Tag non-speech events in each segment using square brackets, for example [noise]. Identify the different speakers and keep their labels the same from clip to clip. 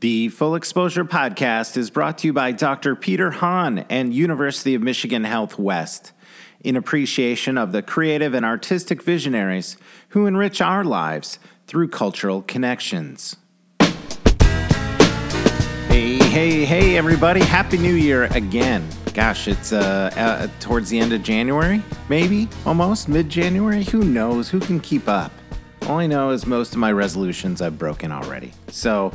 Speaker 1: The Full Exposure Podcast is brought to you by Dr. Peter Hahn and University of Michigan Health West in appreciation of the creative and artistic visionaries who enrich our lives through cultural connections. Hey, hey, hey, everybody. Happy New Year again. Gosh, it's uh, uh, towards the end of January, maybe almost mid January. Who knows? Who can keep up? All I know is most of my resolutions I've broken already. So,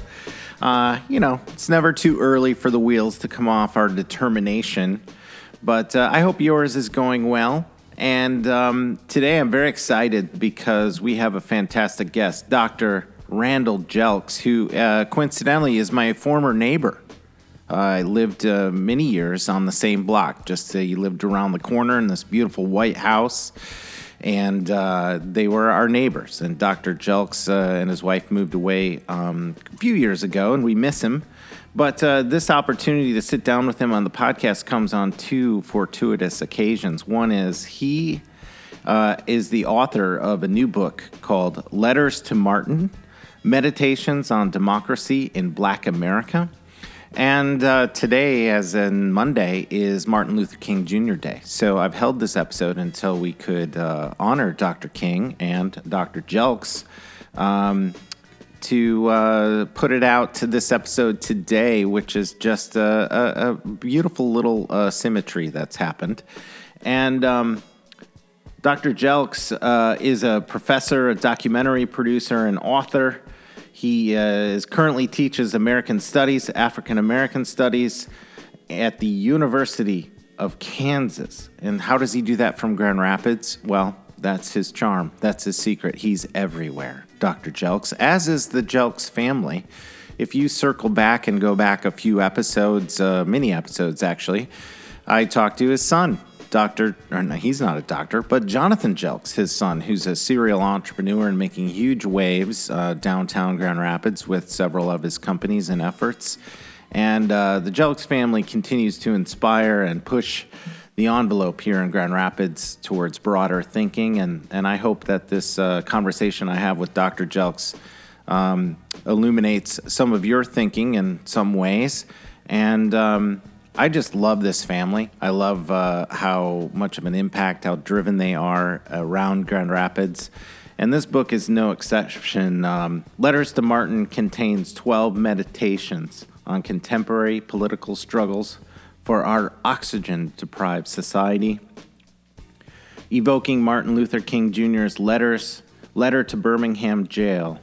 Speaker 1: uh, you know, it's never too early for the wheels to come off our determination. But uh, I hope yours is going well. And um, today I'm very excited because we have a fantastic guest, Dr. Randall Jelks, who uh, coincidentally is my former neighbor. I lived uh, many years on the same block. Just uh, he lived around the corner in this beautiful white house, and uh, they were our neighbors. And Dr. Jelks uh, and his wife moved away um, a few years ago, and we miss him. But uh, this opportunity to sit down with him on the podcast comes on two fortuitous occasions. One is he uh, is the author of a new book called Letters to Martin Meditations on Democracy in Black America. And uh, today, as in Monday, is Martin Luther King Jr. Day. So I've held this episode until we could uh, honor Dr. King and Dr. Jelks um, to uh, put it out to this episode today, which is just a, a, a beautiful little uh, symmetry that's happened. And um, Dr. Jelks uh, is a professor, a documentary producer, and author. He uh, is currently teaches American Studies, African American Studies at the University of Kansas. And how does he do that from Grand Rapids? Well, that's his charm. That's his secret. He's everywhere, Dr. Jelks, as is the Jelks family. If you circle back and go back a few episodes, uh, many episodes actually, I talked to his son, Dr. Or no, he's not a doctor, but Jonathan Jelks, his son, who's a serial entrepreneur and making huge waves uh, downtown Grand Rapids with several of his companies and efforts. And uh, the Jelks family continues to inspire and push the envelope here in Grand Rapids towards broader thinking. And, and I hope that this uh, conversation I have with Dr. Jelks um, illuminates some of your thinking in some ways. And um, I just love this family. I love uh, how much of an impact, how driven they are around Grand Rapids. And this book is no exception. Um, Letters to Martin contains 12 meditations on contemporary political struggles for our oxygen deprived society, evoking Martin Luther King Jr.'s letters, letter to Birmingham jail.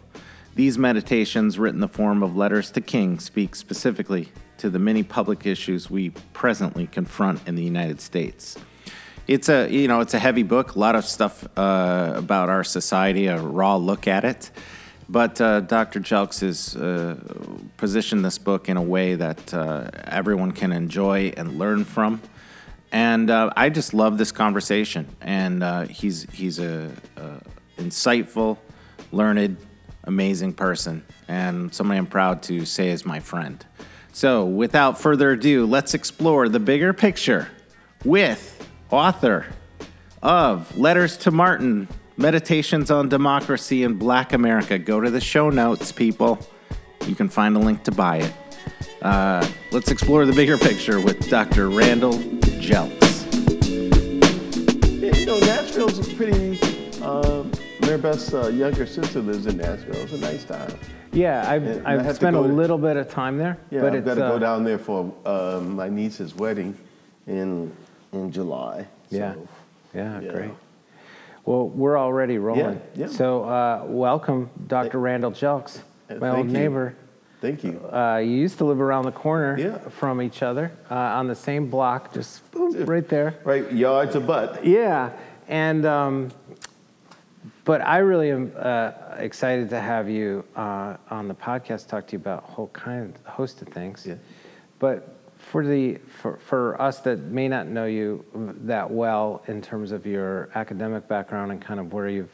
Speaker 1: These meditations, written in the form of letters to King, speak specifically to the many public issues we presently confront in the United States. It's a you know it's a heavy book, a lot of stuff uh, about our society, a raw look at it. But uh, Dr. Jelks has uh, positioned this book in a way that uh, everyone can enjoy and learn from. And uh, I just love this conversation. And uh, he's he's a, a insightful, learned, amazing person, and somebody I'm proud to say is my friend. So, without further ado, let's explore the bigger picture with author of Letters to Martin Meditations on Democracy in Black America. Go to the show notes, people. You can find a link to buy it. Uh, let's explore the bigger picture with Dr. Randall Jelks.
Speaker 2: You know, Nashville's a pretty. Um, Maribeth's uh, younger sister lives in Nashville. It's a nice town.
Speaker 3: Yeah, I've,
Speaker 2: And
Speaker 3: I've spent a
Speaker 2: to-
Speaker 3: little bit of time there.
Speaker 2: Yeah,
Speaker 3: but
Speaker 2: I've got to
Speaker 3: uh,
Speaker 2: go down there for um, my niece's wedding in in July.
Speaker 3: Yeah.
Speaker 2: So,
Speaker 3: Yeah,
Speaker 2: Yeah.
Speaker 3: great. Well, we're already rolling.
Speaker 2: yeah.
Speaker 3: So, uh, welcome, Dr. Randall Jelks,
Speaker 2: Uh,
Speaker 3: my old
Speaker 2: thank you.
Speaker 3: neighbor.
Speaker 2: Thank you.
Speaker 3: Uh, you used to live around the corner
Speaker 2: Yeah.
Speaker 3: from each other uh, on the same block, just boom, right there.
Speaker 2: Right, yard to butt.
Speaker 3: Yeah, and um, but I really am uh, excited to have you uh, on the podcast, talk to you about a whole kind, of, host of things.
Speaker 2: Yeah.
Speaker 3: But for the for, for us that may not know you that well in terms of your academic background and kind of where you've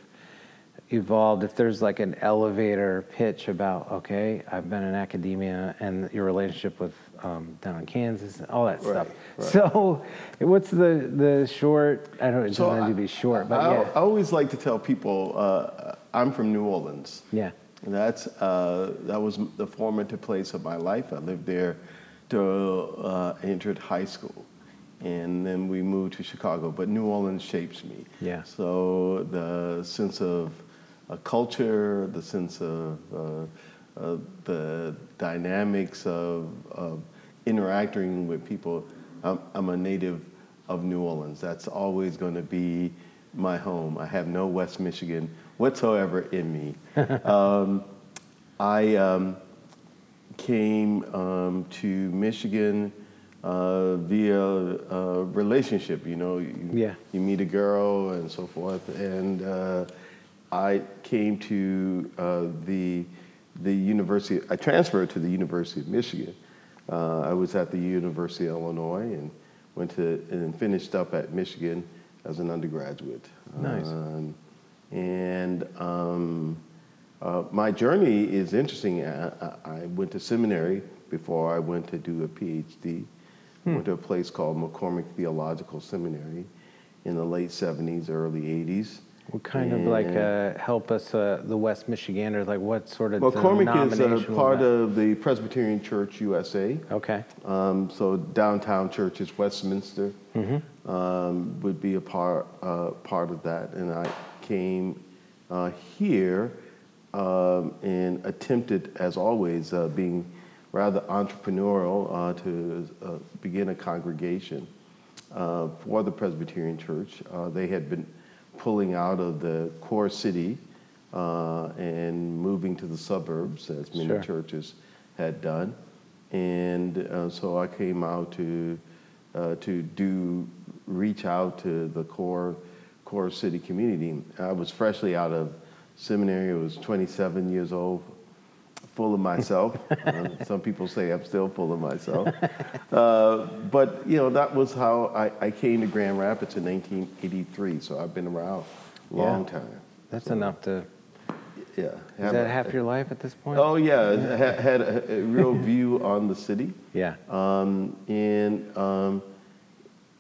Speaker 3: evolved, if there's like an elevator pitch about okay, I've been in academia and your relationship with um, down in Kansas, and all that stuff.
Speaker 2: right.
Speaker 3: So, what's the the short? I don't. It
Speaker 2: So
Speaker 3: doesn't
Speaker 2: I-
Speaker 3: have to be short, but
Speaker 2: I,
Speaker 3: yeah,
Speaker 2: I always like to tell people uh, I'm from New Orleans.
Speaker 3: yeah,
Speaker 2: that's uh, that was the formative place of my life. I lived there till uh, entered high school, and then we moved to Chicago. But New Orleans shapes me.
Speaker 1: Yeah.
Speaker 2: So the sense of uh, culture, the sense of uh, uh, the dynamics of, of interacting with people. I'm, I'm a native of New Orleans. That's always going to be my home. I have no West Michigan whatsoever in me. [laughs] um, I um, came um, to Michigan uh, via a relationship. You know, you,
Speaker 1: Yeah.
Speaker 2: you meet a girl and so forth. And uh, I came to uh, the the university. I transferred to the University of Michigan. Uh, I was at the University of Illinois and went to and finished up at Michigan as an undergraduate.
Speaker 1: Nice.
Speaker 2: Um, and um, uh, my journey is interesting. I, I I went to seminary before I went to do a PhD. Went to a place called McCormick Theological Seminary in the late 70s, early 80s.
Speaker 1: What kind of like uh, help us, uh, the West Michiganders, like what sort of
Speaker 2: McCormick is
Speaker 1: denomination
Speaker 2: a part
Speaker 1: that?
Speaker 2: of the Presbyterian Church USA.
Speaker 1: Okay.
Speaker 2: Um, so downtown church is Westminster
Speaker 1: Mm-hmm.
Speaker 2: um, would be a part uh, part of that, and I came uh, here um, and attempted, as always, uh, being rather entrepreneurial, uh, to uh, begin a congregation uh, for the Presbyterian Church. Uh, they had been pulling out of the core city uh, and moving to the suburbs, as many
Speaker 1: Sure.
Speaker 2: churches had done. And uh, so I came out to uh, to do reach out to the core core city community. I was freshly out of seminary. I was 27 years old, full of myself. [laughs] uh, some people say I'm still full of myself. Uh, but you know that was how I, I came to Grand Rapids in 1983. So I've been around a long
Speaker 1: Yeah.
Speaker 2: time.
Speaker 1: That's enough to.
Speaker 2: Yeah.
Speaker 1: Is that
Speaker 2: a-
Speaker 1: half your life at this point?
Speaker 2: Oh yeah, it ha- had a, a real [laughs] view on the city.
Speaker 1: Yeah.
Speaker 2: Um, and um,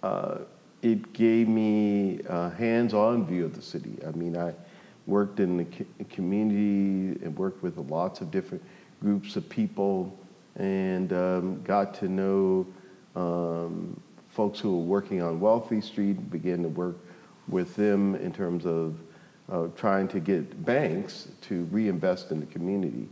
Speaker 2: uh, it gave me a hands-on view of the city. I mean, I worked in the community and worked with lots of different groups of people and um, got to know um, folks who were working on Wealthy Street, began to work with them in terms of uh, trying to get banks to reinvest in the community.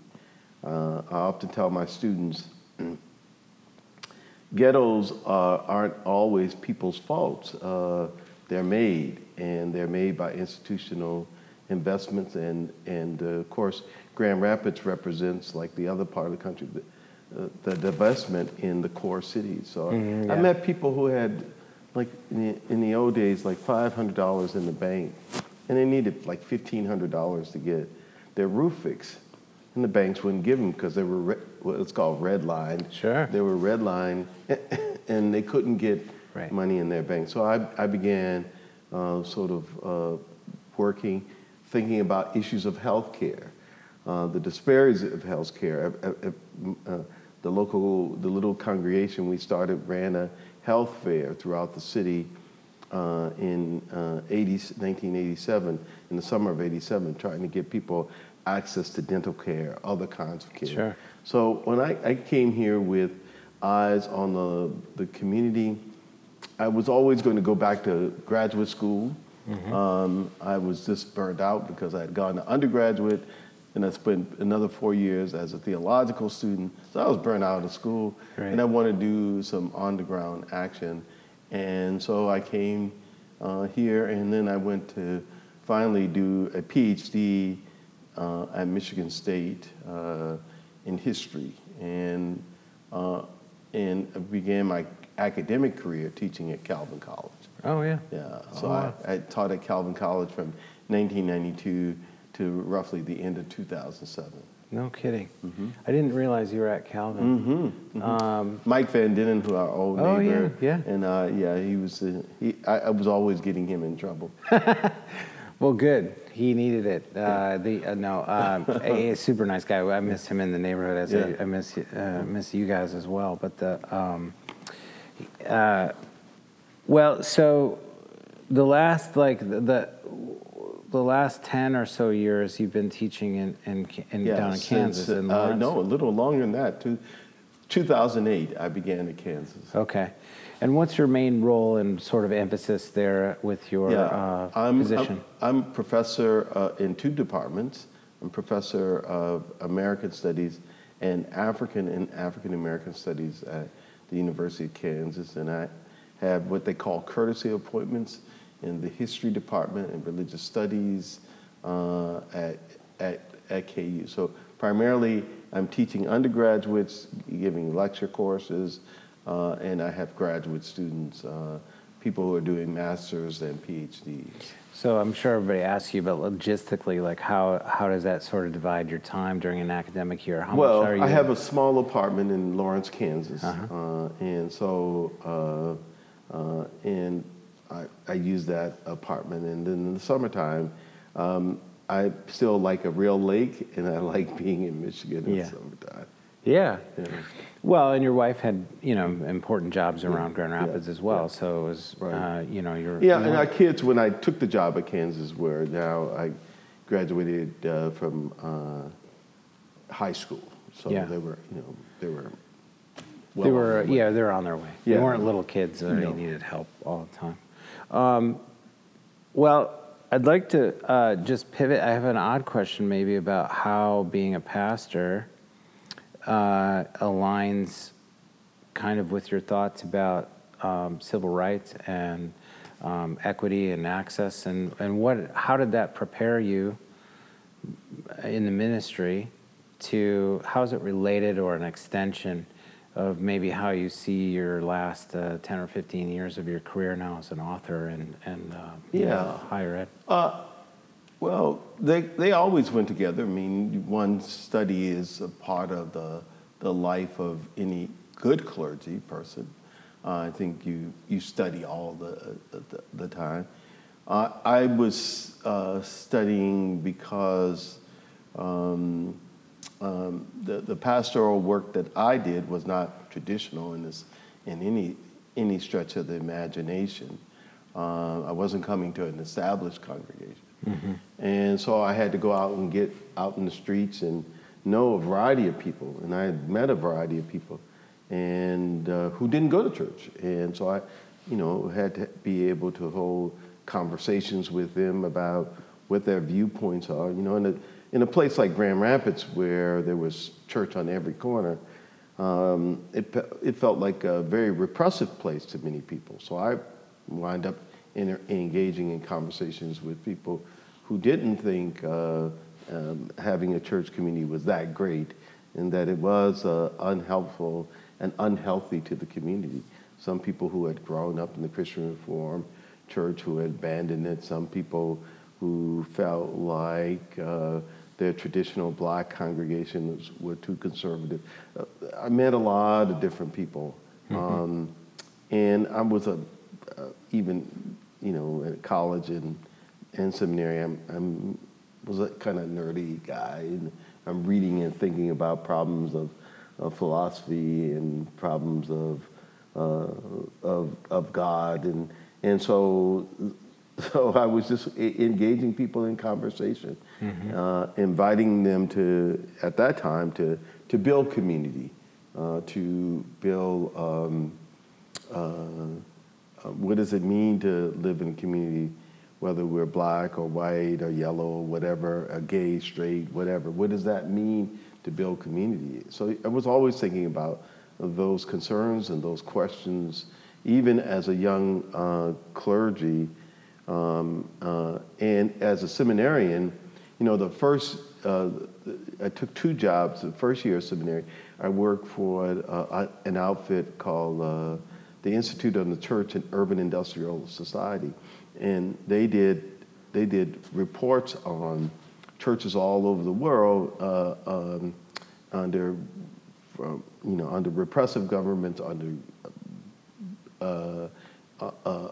Speaker 2: Uh, I often tell my students, [clears throat] ghettos uh, aren't always people's faults. Uh, they're made, and they're made by institutional investments. And, and uh, of course, Grand Rapids represents, like the other part of the country, the, uh, the divestment in the core cities. So
Speaker 1: Mhm,
Speaker 2: I met people who had, like in the, in the old days, like $500 in the bank, and they needed like $1,500 to get their roof fixed. And the banks wouldn't give them because they were re- what's called redlined.
Speaker 1: Sure.
Speaker 2: They were redlined, [laughs] and they couldn't get
Speaker 1: Right.
Speaker 2: money in their bank. So I, I began uh, sort of uh, working, thinking about issues of health care, uh, the disparities of health care. Uh, the local, the little congregation we started ran a health fair throughout the city uh, in uh, 80, 1987, in the summer of 87, trying to get people access to dental care, other kinds of care.
Speaker 1: Sure.
Speaker 2: So when I, I came here with eyes on the, the community, I was always going to go back to graduate school. Um, I was just burned out because I had gone to undergraduate and I spent another four years as a theological student. So I was burned out of school
Speaker 1: Right.
Speaker 2: and I wanted to do some on the ground action. And so I came uh, here and then I went to finally do a PhD uh, at Michigan State uh, in history. And, uh, and I began my academic career teaching at Calvin College.
Speaker 1: Oh yeah.
Speaker 2: Yeah, so
Speaker 1: Oh, wow.
Speaker 2: I, I taught at Calvin College from 1992 to roughly the end of 2007.
Speaker 1: No kidding.
Speaker 2: Mm-hmm.
Speaker 1: I didn't realize you were at Calvin. Um,
Speaker 2: Mike Van Denen, who our old
Speaker 1: Oh, yeah,
Speaker 2: neighbor,
Speaker 1: yeah.
Speaker 2: and uh, yeah, he was. Uh, he, I, I was always getting him in trouble. [laughs]
Speaker 1: well, good. He needed it. Uh, the uh, no, um, a, a super nice guy. I miss him in the neighborhood as
Speaker 2: Yeah.
Speaker 1: I, I miss uh, miss you guys as well. But the um, uh, well, so the last like the, the the last 10 or so years you've been teaching in, in, in down in
Speaker 2: since,
Speaker 1: Kansas in
Speaker 2: uh, no, a little longer than that. Two, 2008, I began in Kansas.
Speaker 1: Okay. And what's your main role and sort of emphasis there with your uh,
Speaker 2: I'm,
Speaker 1: position?
Speaker 2: I'm, I'm professor uh, in two departments. I'm professor of American Studies and African and African American Studies at the University of Kansas, and I have what they call courtesy appointments in the history department and religious studies uh, at, at, at KU. So primarily, I'm teaching undergraduates, giving lecture courses, uh, and I have graduate students, uh, people who are doing masters and PhDs.
Speaker 1: so I'm sure everybody asks you, but logistically, like how, how does that sort of divide your time during an academic year? How
Speaker 2: well,
Speaker 1: much are you?
Speaker 2: I have a small apartment in Lawrence, Kansas, uh and so uh, and I, I use that apartment. And then in the summertime, um, I still like a real lake, and I [laughs] like being in Michigan in
Speaker 1: Yeah.
Speaker 2: the summertime.
Speaker 1: yeah.
Speaker 2: Yeah.
Speaker 1: Well, and your wife had, you know, important jobs around Grand
Speaker 2: yeah,
Speaker 1: Rapids as well.
Speaker 2: yeah.
Speaker 1: So it was,
Speaker 2: Right.
Speaker 1: uh, you know, you're.
Speaker 2: Yeah,
Speaker 1: you
Speaker 2: and our kids, when I took the job at Kansas, were now I graduated uh, from uh, high school, so
Speaker 1: Yeah.
Speaker 2: they were, you know, they were.
Speaker 1: They
Speaker 2: well on
Speaker 1: were, yeah, they're on their way. They weren't little kids that
Speaker 2: No.
Speaker 1: needed help all the time. Um, well, I'd like to uh, just pivot. I have an odd question, maybe, about how being a pastor uh, aligns kind of with your thoughts about um, civil rights and um, equity and access, and, and what, how did that prepare you in the ministry to how is it related or an extension of maybe how you see your last uh, 10 or 15 years of your career now as an author and, and uh, you know, higher ed?
Speaker 2: Well, they, they always went together. I mean, one study is a part of the, the life of any good clergy person. Uh, I think you, you study all the, the, the time. Uh, I was uh, studying because um, um, the, the pastoral work that I did was not traditional in, this, in any, any stretch of the imagination. Uh, I wasn't coming to an established congregation. And so I had to go out and get out in the streets and know a variety of people. And I had met a variety of people and uh, who didn't go to church. And so I, you know, had to be able to hold conversations with them about what their viewpoints are. You know, in a, in a place like Grand Rapids where there was church on every corner, um, it, it felt like a very repressive place to many people. So I wind up in, engaging in conversations with people who didn't think uh, um, having a church community was that great and that it was uh, unhelpful and unhealthy to the community. Some people who had grown up in the Christian Reform church who had abandoned it, some people who felt like uh, their traditional black congregations were too conservative. Uh, I met a lot of different people. Um, and I was a, uh, even, you know, at college and, and seminary, I'm, I'm was a kind of nerdy guy. And I'm reading and thinking about problems of, of philosophy and problems of, uh, of, of God. And, and so, so [laughs] I was just engaging people in conversation, uh, inviting them to, at that time, to, to build community, uh, to build um, uh, uh, what does it mean to live in a community, whether we're black or white or yellow or whatever, a gay, straight, whatever. What does that mean to build community? So I was always thinking about those concerns and those questions, even as a young uh, clergy um, uh, and as a seminarian. You know, the first, uh, I took two jobs. The first year of seminary, I worked for uh, an outfit called uh, the Institute of the Church and Urban Industrial Society, and they did they did reports on churches all over the world uh, um, under you know under repressive governments, under uh,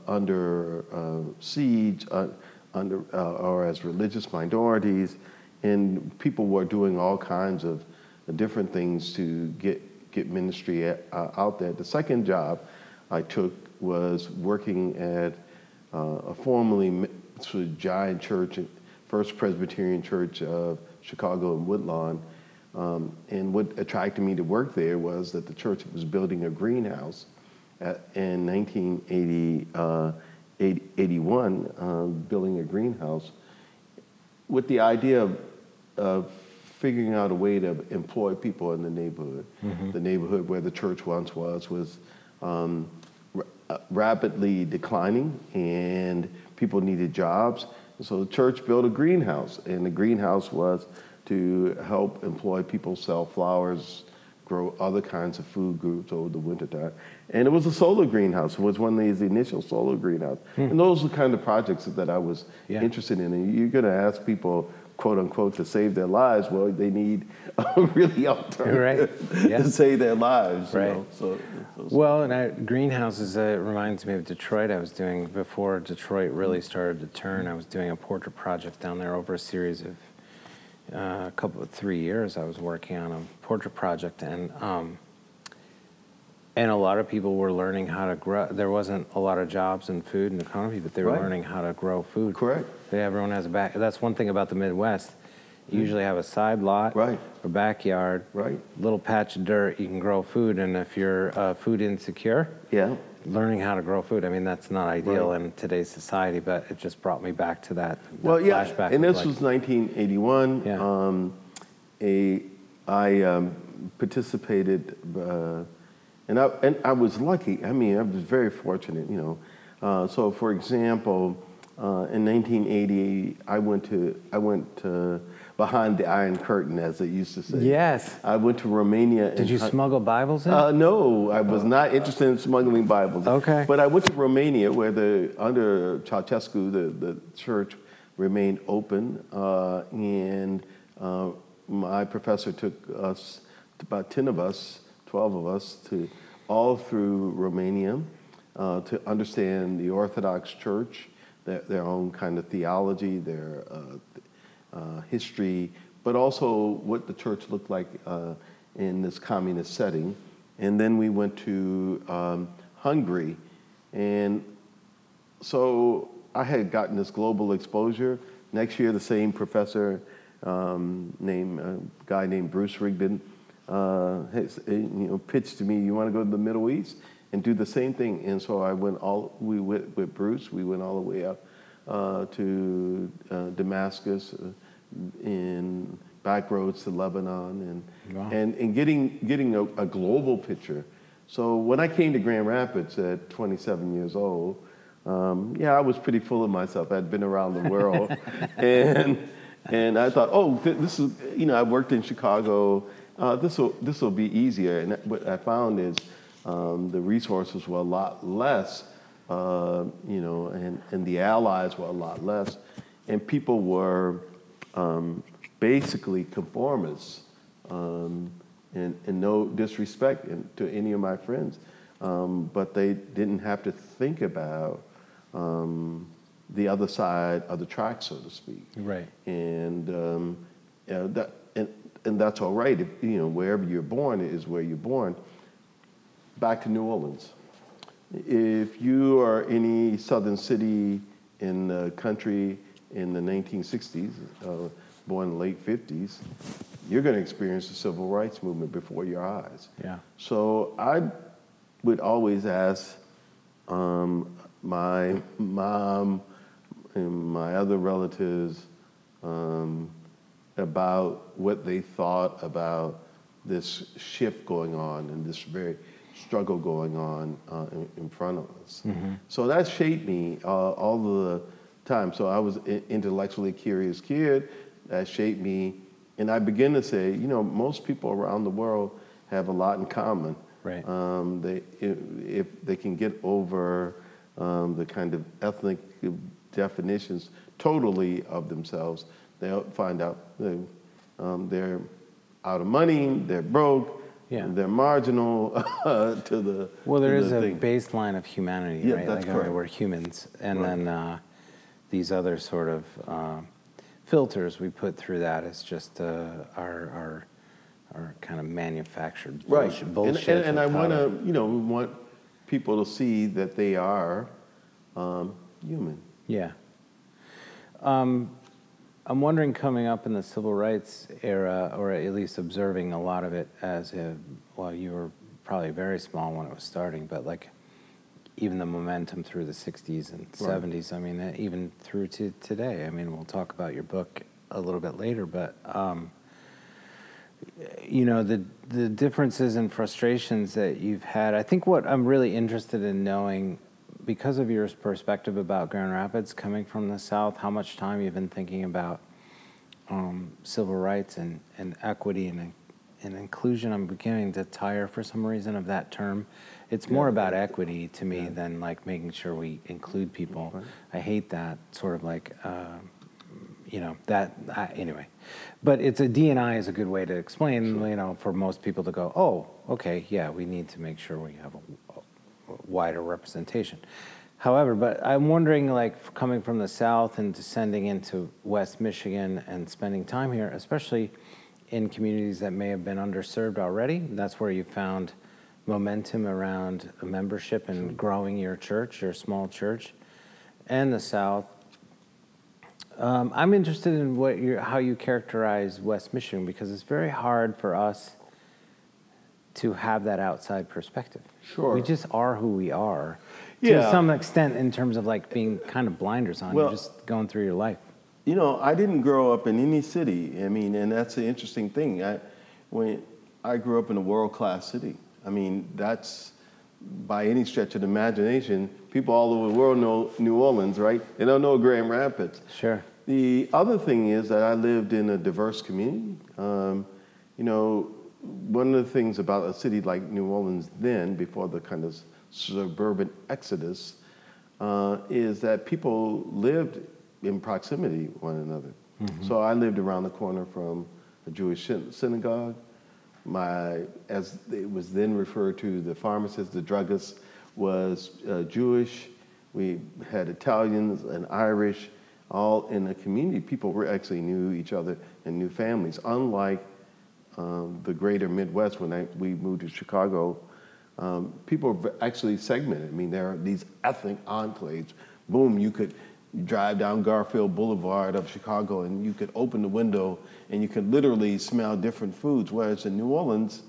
Speaker 2: under uh, siege, uh, under uh, or as religious minorities, and people were doing all kinds of different things to get get ministry at, uh, out there. The second job I took was working at uh, a formerly giant church First Presbyterian Church of Chicago in Woodlawn. Um, and what attracted me to work there was that the church was building a greenhouse in 1980, uh, 80, 81, um, building a greenhouse with the idea of, of figuring out a way to employ people in the neighborhood. The neighborhood where the church once was was um, ra- uh, rapidly declining, and people needed jobs. So the church built a greenhouse, and the greenhouse was to help employ people sell flowers, grow other kinds of food groups over the wintertime. And it was a solar greenhouse. It was one of these initial solar greenhouse. And those are the kind of projects that I was
Speaker 1: Yeah.
Speaker 2: interested in. And you're going to ask people, quote unquote, to save their lives. Well, they need [laughs] a really alternative
Speaker 1: Right. [laughs] Yeah.
Speaker 2: to save their lives. you
Speaker 1: Right.
Speaker 2: know. So, so-
Speaker 1: Well, and I, greenhouses, uh, it reminds me of Detroit. I was doing, before Detroit really started to turn, I was doing a portrait project down there over a series of uh, a couple of three years. I was working on a portrait project, and um, and a lot of people were learning how to grow. There wasn't a lot of jobs in food and economy, but they were
Speaker 2: Right.
Speaker 1: learning how to grow food.
Speaker 2: Correct.
Speaker 1: They, everyone has a back. That's one thing about the Midwest. You usually have a side lot,
Speaker 2: Right.
Speaker 1: or backyard,
Speaker 2: Right.
Speaker 1: little patch of dirt. You can grow food, and if you're uh, food insecure,
Speaker 2: yeah.
Speaker 1: learning how to grow food. I mean, that's not ideal
Speaker 2: Right.
Speaker 1: in today's society, but it just brought me back to that. that
Speaker 2: Well, yeah,
Speaker 1: flashback
Speaker 2: and this
Speaker 1: like-
Speaker 2: was 1981.
Speaker 1: Yeah.
Speaker 2: Um, a, I um, participated, uh, and I and I was lucky. I mean, I was very fortunate. You know, uh, so for example, uh, in 1980, I went to I went to behind the Iron Curtain, as they used to say.
Speaker 1: Yes.
Speaker 2: I went to Romania.
Speaker 1: Did you
Speaker 2: Hun-
Speaker 1: smuggle Bibles in?
Speaker 2: uh, no, I was not interested in smuggling Bibles.
Speaker 1: Okay.
Speaker 2: But I went to Romania, where the under Ceausescu, the, the church remained open, uh, and uh, my professor took us, about ten of us, twelve of us, to all through Romania uh, to understand the Orthodox Church, their, their own kind of theology, their uh, uh, history, but also what the church looked like uh, in this communist setting. And then we went to um, Hungary. And so I had gotten this global exposure. Next year, the same professor, um, named a guy named Bruce Rigdon, uh, has, uh, you know, pitched to me, "You want to go to the Middle East and do the same thing?" And so I went all. We went with Bruce. We went all the way up uh, to uh, Damascus, uh, in back roads to Lebanon, and
Speaker 1: Wow.
Speaker 2: and, and getting getting a, a global picture. So when I came to Grand Rapids at 27 years old, um, yeah, I was pretty full of myself. I'd been around the world, [laughs] and and I thought, oh, th- this is you know, I worked in Chicago. Uh, this will this will be easier. And what I found is um, the resources were a lot less, uh, you know, and and the allies were a lot less, and people were um, basically conformists. Um, and, and no disrespect in- to any of my friends, um, but they didn't have to think about um, the other side of the track, so to speak.
Speaker 1: Right.
Speaker 2: And um, you know, that and, that's all right. If, you know, wherever you're born is where you're born. Back to New Orleans. If you are any southern city in the country in the 1960s, uh, born in the late 50s, you're going to experience the civil rights movement before your eyes.
Speaker 1: Yeah.
Speaker 2: So I would always ask um, my mom and my other relatives um, about what they thought about this shift going on and this very struggle going on uh, in, in front of us. So that shaped me uh, all the time. So I was an intellectually curious kid. That shaped me, and I began to say, you know, most people around the world have a lot in common.
Speaker 1: Right.
Speaker 2: Um, they, if, if they can get over um, the kind of ethnic definitions totally of themselves, they'll find out they, um, they're out of money, they're broke,
Speaker 1: Yeah.
Speaker 2: they're marginal [laughs] to the
Speaker 1: Well, there is
Speaker 2: the
Speaker 1: a
Speaker 2: thing.
Speaker 1: baseline of humanity,
Speaker 2: Yeah,
Speaker 1: right?
Speaker 2: that's
Speaker 1: like, I mean,
Speaker 2: correct.
Speaker 1: we're humans, and
Speaker 2: Right.
Speaker 1: then uh, these other sort of uh, filters we put through that is just uh, our our our kind of manufactured
Speaker 2: right.
Speaker 1: bullshit.
Speaker 2: And-
Speaker 1: bullshit
Speaker 2: and, and I want
Speaker 1: to-
Speaker 2: to, you know, we want people to see that they are um, human.
Speaker 1: Yeah. Um, I'm wondering, coming up in the civil rights era, or at least observing a lot of it as a, well, you were probably very small when it was starting, but like even the momentum through the 60s and
Speaker 2: Right.
Speaker 1: 70s, I mean, uh, even through to today. I mean, we'll talk about your book a little bit later, but um, you know the the differences and frustrations that you've had. I think what I'm really interested in knowing, because of your perspective about Grand Rapids coming from the South, how much time you've been thinking about um, civil rights and, and equity and, and inclusion. I'm beginning to tire for some reason of that term. It's more about equity to me than like making sure we include people. I hate that sort of like, uh, you know, that uh, anyway. But it's a DNI is a good way to explain, you know, for most people to go, oh, okay, yeah, we need to make sure we have a wider representation. However, but I'm wondering, like, coming from the South and descending into West Michigan and spending time here, especially in communities that may have been underserved already, that's where you found momentum around a membership and growing your church, your small church, and the South. Um, I'm interested in what you how you characterize West Michigan because it's very hard for us to have that outside perspective.
Speaker 2: Sure.
Speaker 1: We just are who we are to
Speaker 2: Yeah.
Speaker 1: some extent in terms of like being kind of blinders on.
Speaker 2: Well-
Speaker 1: You're just going through your life.
Speaker 2: You know, I didn't grow up in any city. I mean, and that's the interesting thing. I, when I grew up in a world-class city. I mean, that's by any stretch of the imagination. People all over the world know New Orleans, right? They don't know Grand Rapids.
Speaker 1: Sure.
Speaker 2: The other thing is that I lived in a diverse community. Um, you know, one of the things about a city like New Orleans then, before the kind of suburban exodus, uh, is that people lived in proximity one another. So I lived around the corner from a Jewish synagogue. My, as it was then referred to, the pharmacist, the druggist, was uh, Jewish. We had Italians and Irish, all in a community. People were actually knew each other and knew families. Unlike um, the greater Midwest, when I, we moved to Chicago, um, people were actually segmented. I mean, there are these ethnic enclaves. Boom, you could drive down Garfield Boulevard of Chicago and you could open the window and you could literally smell different foods. Whereas in New Orleans,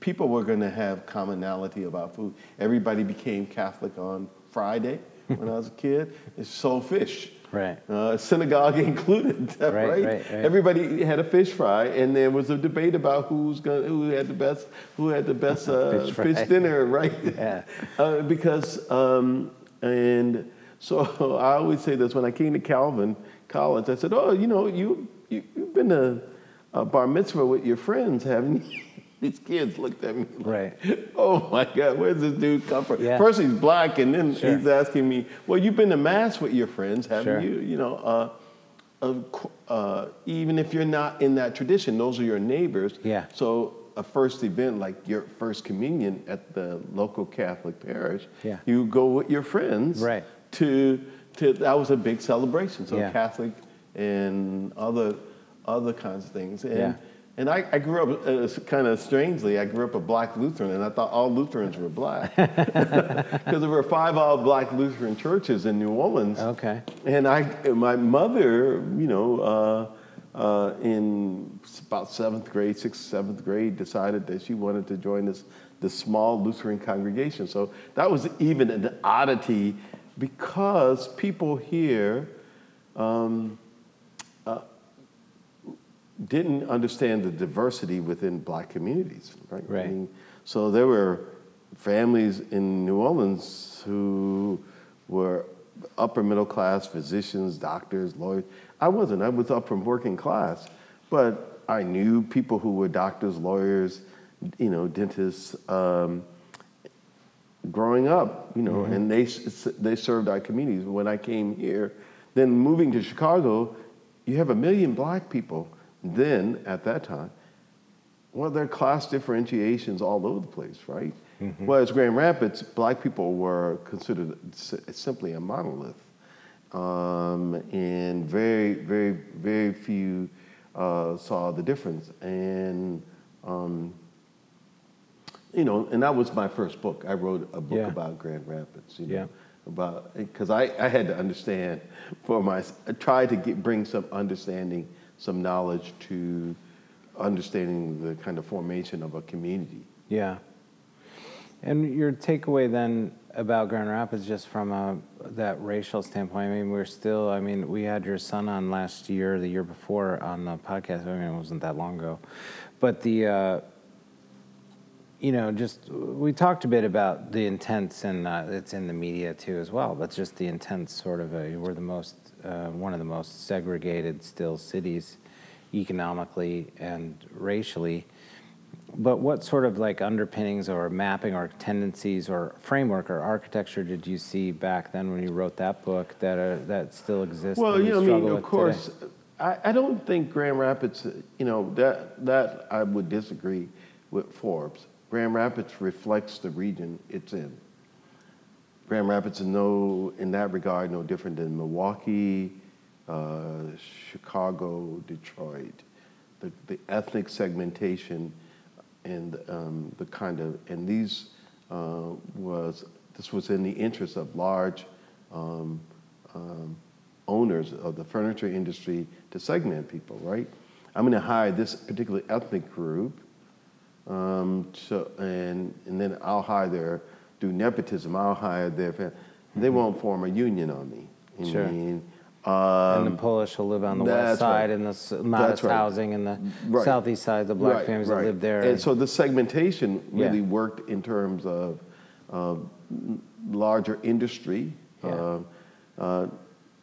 Speaker 2: people were going to have commonality about food. Everybody became Catholic on Friday when I was a kid. It's sold fish.
Speaker 1: Right.
Speaker 2: Uh, synagogue [laughs] included, [laughs] right?
Speaker 1: Right, right.
Speaker 2: Everybody had a fish fry, and there was a debate about who's gonna, who had the best, who had the best [laughs] uh,
Speaker 1: Fish
Speaker 2: fish, dinner, right?
Speaker 1: Yeah.
Speaker 2: uh, because, um, and so I always say this when I came to Calvin College, I said, "Oh, you know, you, you you've been to a bar mitzvah with your friends, haven't you?" These kids looked at me like,
Speaker 1: Right. [laughs]
Speaker 2: "Oh my God, where's this dude come from?"
Speaker 1: Yeah.
Speaker 2: First he's black, and then
Speaker 1: Sure.
Speaker 2: he's asking me, "Well, you've been to mass with your friends, haven't
Speaker 1: Sure.
Speaker 2: you?" You know, uh, of uh, even if you're not in that tradition, those are your neighbors.
Speaker 1: Yeah.
Speaker 2: So a first event like your first communion at the local Catholic parish,
Speaker 1: Yeah.
Speaker 2: you go with your friends.
Speaker 1: Right.
Speaker 2: To to that was a big celebration. So
Speaker 1: Yeah.
Speaker 2: Catholic and other other kinds of things. And
Speaker 1: Yeah.
Speaker 2: And I, I grew up uh, kind of strangely. I grew up a black Lutheran, and I thought all Lutherans were black [laughs] because there were five all black Lutheran churches in New Orleans.
Speaker 1: Okay.
Speaker 2: And I, my mother, you know, uh, uh, in about seventh grade, sixth, seventh grade, decided that she wanted to join this this small Lutheran congregation. So that was even an oddity because people here um, didn't understand the diversity within black communities, right?
Speaker 1: Right.
Speaker 2: I mean, so there were families in New Orleans who were upper middle class physicians, doctors, lawyers. I wasn't. I was up from working class, but I knew people who were doctors, lawyers, you know, dentists. Um, growing up, you know, and they they served our communities. When I came here, then moving to Chicago, you have a million black people. Then at that time, well, there are class differentiations all over the place, right? Whereas Grand Rapids, black people were considered simply a monolith, um, and very, very, very few uh, saw the difference. And um, you know, and that was my first book. I wrote a book
Speaker 1: Yeah.
Speaker 2: about Grand Rapids. You know?
Speaker 1: Yeah.
Speaker 2: about because I, I had to understand for my I tried to get bring some understanding, some knowledge to understanding the kind of formation of a community.
Speaker 1: Yeah. And your takeaway then about Grand Rapids, just from a, that racial standpoint, I mean, we're still, I mean, we had your son on last year, the year before on the podcast. I mean, it wasn't that long ago. But the, uh, you know, just we talked a bit about the intense, and uh, it's in the media too as well. But just the intense sort of a, we're the most, uh, one of the most segregated still cities, economically and racially. But what sort of like underpinnings or mapping or tendencies or framework or architecture did you see back then when you wrote that book that uh, that still exists?
Speaker 2: Well, you know, I mean, of course. I, I don't think Grand Rapids, you know, that that I would disagree with Forbes. Grand Rapids reflects the region it's in. Grand Rapids is no, in that regard, no different than Milwaukee, uh, Chicago, Detroit. The, the ethnic segmentation and um, the kind of, and these uh, was, this was in the interest of large um, um, owners of the furniture industry to segment people, right? I'm going to hire this particular ethnic group, um, so, and, and then I'll hire their, do nepotism, I'll hire their, fam- they won't form a union on me. You know what I
Speaker 1: Sure.
Speaker 2: mean?
Speaker 1: and
Speaker 2: Um,
Speaker 1: the Polish will live on the west side,
Speaker 2: right.
Speaker 1: and the modest
Speaker 2: right.
Speaker 1: housing, and the
Speaker 2: Right.
Speaker 1: southeast side, the black families that live there.
Speaker 2: And so the segmentation
Speaker 1: Yeah.
Speaker 2: really worked in terms of um, larger industry.
Speaker 1: Yeah.
Speaker 2: uh, uh,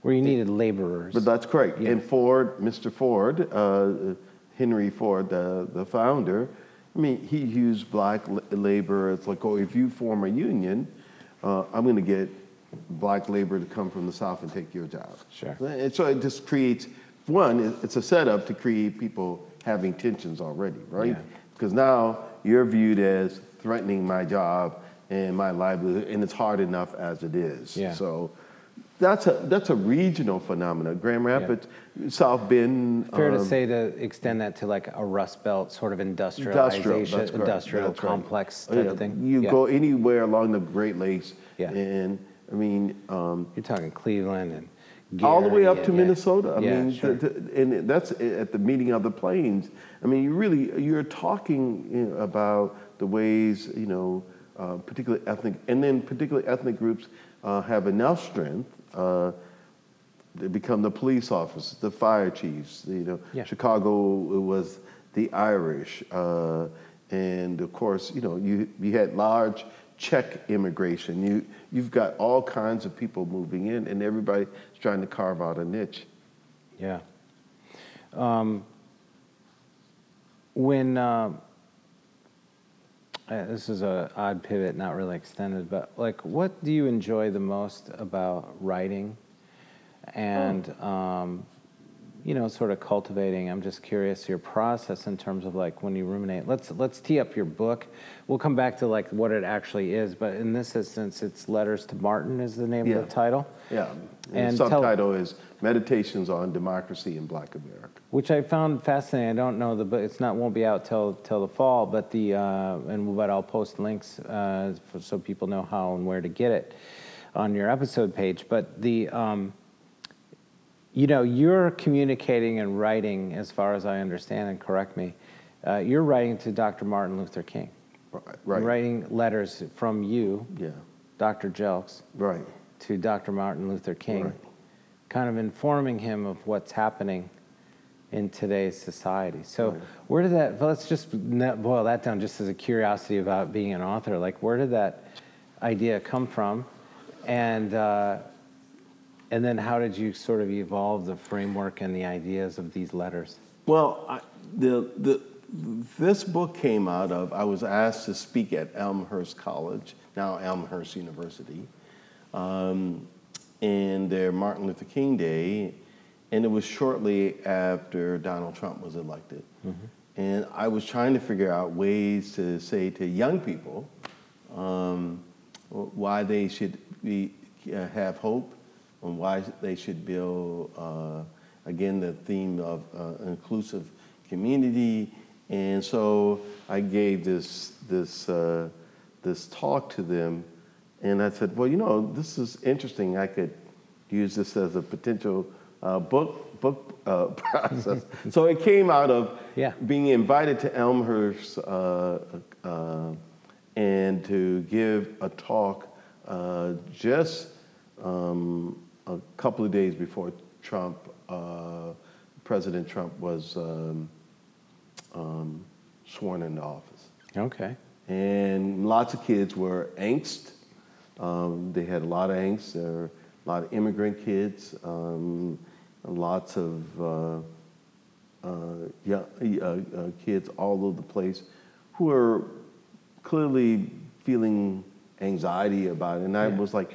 Speaker 1: where you needed laborers.
Speaker 2: but that's correct.
Speaker 1: Yeah.
Speaker 2: And Ford, Mr. Ford, uh, Henry Ford, the, the founder, I mean, he used black labor. It's like, oh, if you form a union, uh, I'm going to get black labor to come from the South and take your job.
Speaker 1: Sure.
Speaker 2: And so it just creates, one, it's a setup to create people having tensions already, right?
Speaker 1: Yeah.
Speaker 2: Because now you're viewed as threatening my job and my livelihood, and it's hard enough as it is.
Speaker 1: Yeah.
Speaker 2: So that's a that's a regional phenomenon. Grand Rapids, South Bend.
Speaker 1: Fair to
Speaker 2: um,
Speaker 1: say to extend that to like a Rust Belt sort of
Speaker 2: industrial,
Speaker 1: industrialization,
Speaker 2: that's
Speaker 1: industrial
Speaker 2: That's right.
Speaker 1: complex
Speaker 2: Oh,
Speaker 1: type
Speaker 2: yeah.
Speaker 1: of thing.
Speaker 2: You
Speaker 1: Yeah.
Speaker 2: go anywhere along the Great Lakes,
Speaker 1: Yeah.
Speaker 2: and I mean, um,
Speaker 1: You're talking Cleveland and
Speaker 2: all the way up to
Speaker 1: yeah.
Speaker 2: Minnesota. I
Speaker 1: Yeah,
Speaker 2: mean,
Speaker 1: sure.
Speaker 2: the- the- and that's at the meeting of the plains. I mean, you really you're talking you know, about the ways you know, uh, particularly ethnic, and then particularly ethnic groups uh, have enough strength. Uh, they become the police officers, the fire chiefs. You know,
Speaker 1: Yeah.
Speaker 2: Chicago it was the Irish, uh, and of course, you know, you you had large Czech immigration. You you've got all kinds of people moving in, and everybody's trying to carve out a niche.
Speaker 1: Yeah. Um, when uh, this is a odd pivot, not really extended, but like, what do you enjoy the most about writing, and um, you know, sort of cultivating? I'm just curious your process in terms of like when you ruminate. Let's let's tee up your book. We'll come back to like what it actually is, but in this instance, it's Letters to Martin is the name
Speaker 2: Yeah.
Speaker 1: of the title.
Speaker 2: Yeah, and,
Speaker 1: And
Speaker 2: the
Speaker 1: tell-
Speaker 2: subtitle is Meditations on Democracy in Black America.
Speaker 1: Which I found fascinating. I don't know the book; it's not won't be out till till the fall, but the uh, and but I'll post links uh, for, so people know how and where to get it on your episode page. But the um, you know you're communicating and writing, as far as I understand, and correct me. Uh, you're writing to Dr. Martin Luther King.
Speaker 2: Right.
Speaker 1: You're writing letters from you,
Speaker 2: Yeah.
Speaker 1: Dr. Jelks,
Speaker 2: Right.
Speaker 1: to Dr. Martin Luther King,
Speaker 2: Right.
Speaker 1: kind of informing him of what's happening in today's society. So, where did that, well, let's just boil that down just as a curiosity about being an author. Like, where did that idea come from? And, uh, and then how did you sort of evolve the framework and the ideas of these letters?
Speaker 2: Well, I, the, the, this book came out of, I was asked to speak at Elmhurst College, now Elmhurst University, um, in their Martin Luther King Day, and it was shortly after Donald Trump was elected. And I was trying to figure out ways to say to young people um, why they should be, uh, have hope and why they should build, uh, again, the theme of uh, inclusive community. And so I gave this, this, uh, this talk to them And I said, well, you know, this is interesting. I could use this as a potential uh, book book uh, [laughs] process. so it came out of
Speaker 1: Yeah.
Speaker 2: being invited to Elmhurst uh, uh, and to give a talk uh, just um, a couple of days before Trump, uh, President Trump was um, um, sworn into office.
Speaker 1: Okay.
Speaker 2: And lots of kids were angst. Um, they had a lot of angst. There were a lot of immigrant kids, um, lots of uh, uh, young, uh, uh, kids all over the place who are clearly feeling anxiety about it. And I
Speaker 1: Yeah.
Speaker 2: was like,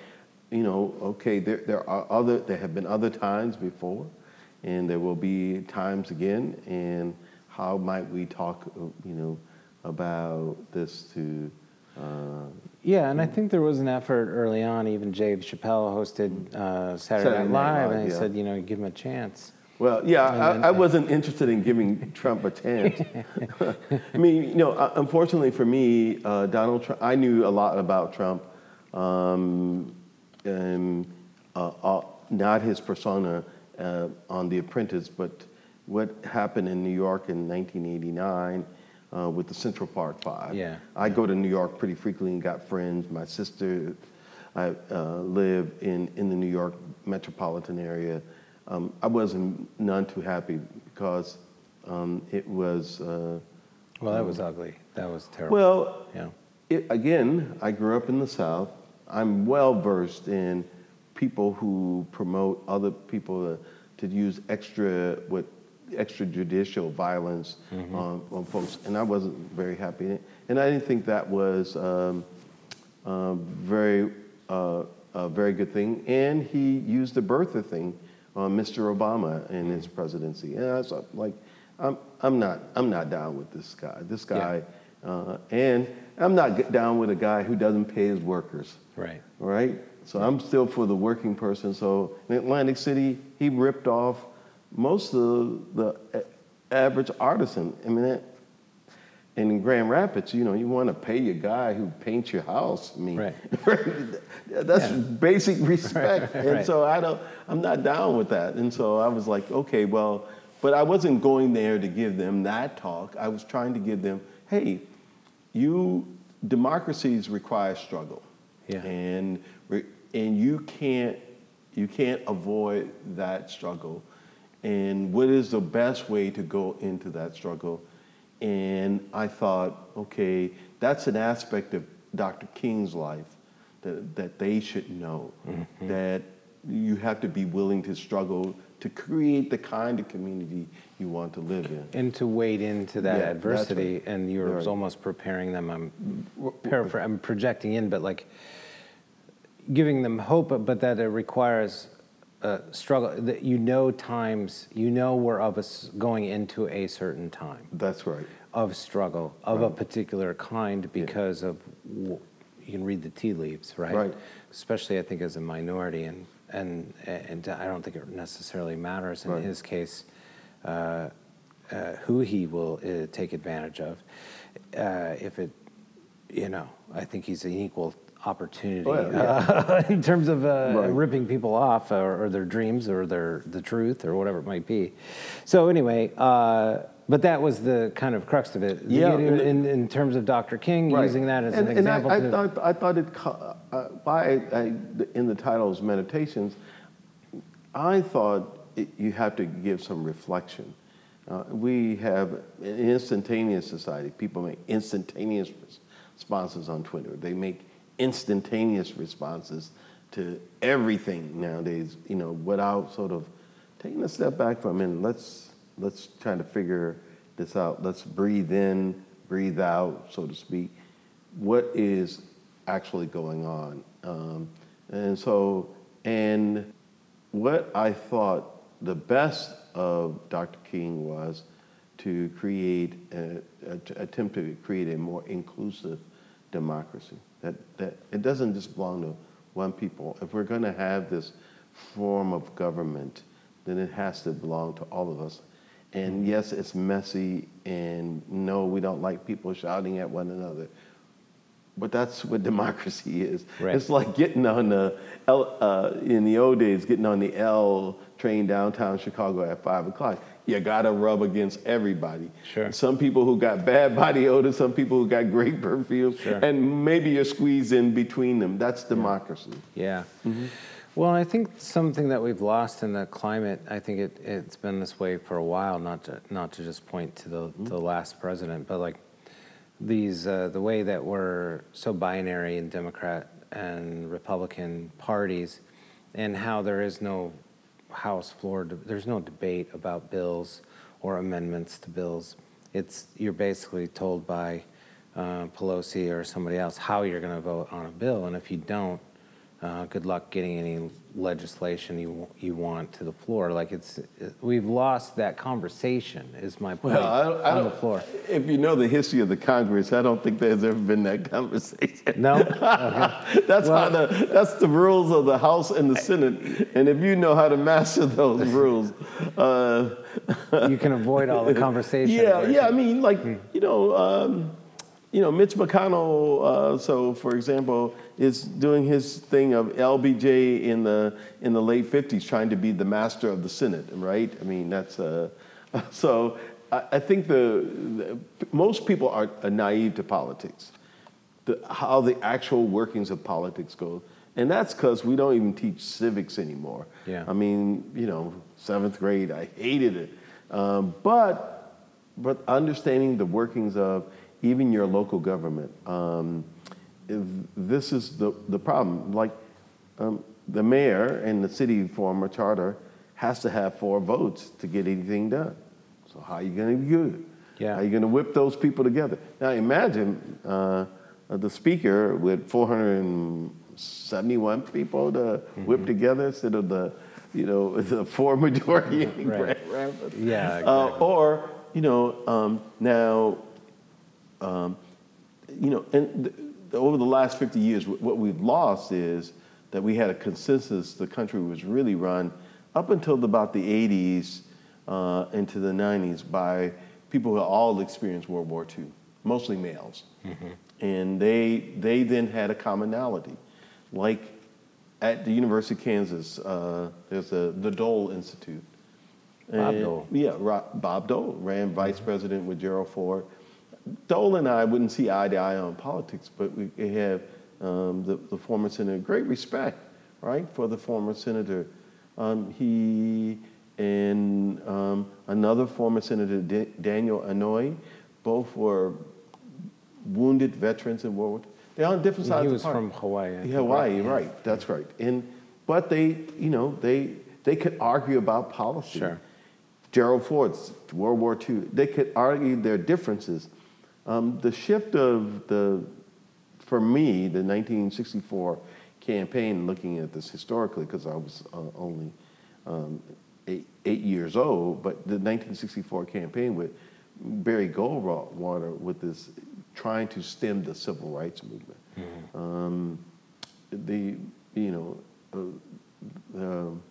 Speaker 2: you know, okay, there, there are other, there have been other times before, and there will be times again. And how might we talk, uh, you know, about this to, uh,
Speaker 1: Yeah, and I think there was an effort early on. Even Dave Chappelle hosted uh, Saturday,
Speaker 2: Saturday
Speaker 1: Night
Speaker 2: Night
Speaker 1: Live,
Speaker 2: Live,
Speaker 1: and he
Speaker 2: yeah.
Speaker 1: said, you know, give him a chance.
Speaker 2: Well, yeah,
Speaker 1: And then-
Speaker 2: I, I wasn't interested in giving Trump a chance. [laughs] [laughs] I mean, you know, uh, unfortunately for me, uh, Donald Trump, I knew a lot about Trump, um, and uh, uh, not his persona uh, on The Apprentice, but what happened in New York in 1989 uh, with the Central Park Five.
Speaker 1: Yeah.
Speaker 2: I go to New York pretty frequently and got friends. My sister, I uh, live in, in the New York metropolitan area. Um, I wasn't none too happy because um, it was, uh,
Speaker 1: Well, that was ugly. That was terrible.
Speaker 2: well,
Speaker 1: yeah.
Speaker 2: it, again, I grew up in the South. I'm well versed in people who promote other people to, to use extra what extrajudicial violence on, on folks, and I wasn't very happy. And I didn't think that was um, uh, very uh, a very good thing. And he used the birther thing on Mr. Obama in his presidency. And I was like, I'm, I'm not I'm not down with this guy. This guy, uh, and I'm not down with a guy who doesn't pay his workers.
Speaker 1: Right.
Speaker 2: Right. So I'm still for the working person. So in Atlantic City, he ripped off most of the average artisan. I mean, in Grand Rapids, you know, you want to pay your guy who paints your house. I mean,
Speaker 1: Right. [laughs]
Speaker 2: that's
Speaker 1: Yeah.
Speaker 2: basic [laughs] respect.
Speaker 1: Right,
Speaker 2: And so I don't, I'm not down with that. And so I was like, okay, well, but I wasn't going there to give them that talk. I was trying to give them, hey, you democracies require struggle,
Speaker 1: Yeah.
Speaker 2: and and you can't you can't avoid that struggle. And what is the best way to go into that struggle? And I thought, okay, that's an aspect of Dr. King's life that, that they should know. Mm-hmm. That you have to be willing to struggle to create the kind of community you want to live in.
Speaker 1: And to wade into that
Speaker 2: Yeah,
Speaker 1: adversity,
Speaker 2: right.
Speaker 1: and you were
Speaker 2: Right.
Speaker 1: almost preparing them. I'm mm-hmm. paraphr- I'm projecting in, but like giving them hope, but that it requires a struggle. That you know times, you know we're of us going into a certain time
Speaker 2: That's right.
Speaker 1: of struggle of a particular kind because of you can read the tea leaves, right?
Speaker 2: Right.
Speaker 1: Especially I think as a minority, and and and I don't think it necessarily matters in
Speaker 2: Right.
Speaker 1: his case uh, uh, who he will uh, take advantage of. Uh, if it, you know, I think he's an equal opportunity
Speaker 2: Oh, yeah,
Speaker 1: uh, [laughs] in terms of uh,
Speaker 2: Right.
Speaker 1: ripping people off or, or their dreams or their the truth or whatever it might be. So anyway, uh, but that was the kind of crux of it.
Speaker 2: Yeah, the-
Speaker 1: in, in terms of Dr. King
Speaker 2: Right.
Speaker 1: using that as
Speaker 2: and,
Speaker 1: an
Speaker 2: and
Speaker 1: example.
Speaker 2: I, I
Speaker 1: to,
Speaker 2: thought I thought it co- uh, why I, in the titles meditations, I thought it, you have to give some reflection. Uh, we have an instantaneous society. People make instantaneous res- responses on Twitter. They make instantaneous responses to everything nowadays. You know, without sort of taking a step back from it. Let's let's try to figure this out. Let's breathe in, breathe out, so to speak. What is actually going on? Um, and so, and what I thought the best of Dr. King was to create, a, a, to attempt to create a more inclusive democracy. That, that it doesn't just belong to one people. If we're going to have this form of government, then it has to belong to all of us. And yes, it's messy, and no, we don't like people shouting at one another. but that's what [laughs] democracy is.
Speaker 1: Right.
Speaker 2: It's like getting on the L, uh, in the old days, getting on the L train downtown Chicago at five o'clock. You gotta rub against everybody.
Speaker 1: Sure.
Speaker 2: Some people who got bad [laughs] body odor, some people who got great perfume,
Speaker 1: Sure.
Speaker 2: and maybe you're squeezed in between them. That's democracy.
Speaker 1: Yeah. Well, I think something that we've lost in the climate, I think it, it's been this way for a while, not to, not to just point to the, the last president, but like these, uh, the way that we're so binary in Democrat and Republican parties and how there is no House floor, there's no debate about bills or amendments to bills. It's, you're basically told by uh, Pelosi or somebody else how you're going to vote on a bill, and if you don't, uh, good luck getting any legislation you you want to the floor. Like it's, it, we've lost that conversation. Is my point
Speaker 2: Well, I, I
Speaker 1: on the floor?
Speaker 2: If you know the history of the Congress, I don't think there's ever been that [laughs] conversation.
Speaker 1: No. [laughs]
Speaker 2: That's how the that's the rules of the House and the Senate, and if you know how to master those [laughs] rules, uh,
Speaker 1: you can avoid all the conversation.
Speaker 2: yeah, yeah. I mean, like you know, um, you know, Mitch McConnell. Uh, so, for example, is doing his thing of LBJ in the in the late '50s, trying to be the master of the Senate, right? I mean, that's uh, [laughs] so. I, I think the, the most people are, are naive to politics the, how the actual workings of politics go. And that's because we don't even teach civics anymore.
Speaker 1: Yeah.
Speaker 2: I mean, you know, seventh grade, I hated it. Um, but, but understanding the workings of even your local government, um, if this is the, the problem. Like um, the mayor and the city form a charter has to have four votes to get anything done. So how are you going to do it?
Speaker 1: Yeah.
Speaker 2: How are you going to whip those people together? Now imagine uh, the speaker with 471 people to whip together instead of the, you know, [laughs] the four majority. in [laughs]
Speaker 1: Right. [laughs]
Speaker 2: Grand Rapids.
Speaker 1: Yeah,
Speaker 2: Uh, or you know, um, now, um, you know, and th- over the last 50 years, what we've lost is that we had a consensus. The country was really run up until about the 80s uh, into the 90s by people who all experienced World War II, mostly males, and they they then had a commonality, like at the University of Kansas, uh, there's a, the Dole Institute.
Speaker 1: Bob
Speaker 2: And-
Speaker 1: Dole.
Speaker 2: Yeah, Bob Dole ran vice president with Gerald Ford. Dole and I wouldn't see eye to eye on politics, but we have um, the, the former senator great respect, right, for the former senator. Um, he and um, another former senator, Da- Daniel Inouye, both were wounded veterans in World War II. They're on different sides
Speaker 1: he
Speaker 2: of
Speaker 1: was from Hawaii. Think,
Speaker 2: Hawaii,
Speaker 1: Yeah.
Speaker 2: right? That's right. And but they, you know, they they could argue about policy.
Speaker 1: Sure.
Speaker 2: Gerald Ford's World War II. They could argue their differences. Um, the shift of the, for me, the 1964 campaign, looking at this historically, because I was uh, only um, eight, eight years old, but the 1964 campaign with Barry Goldwater with this trying to stem the civil rights movement. Um, the you know uh, um,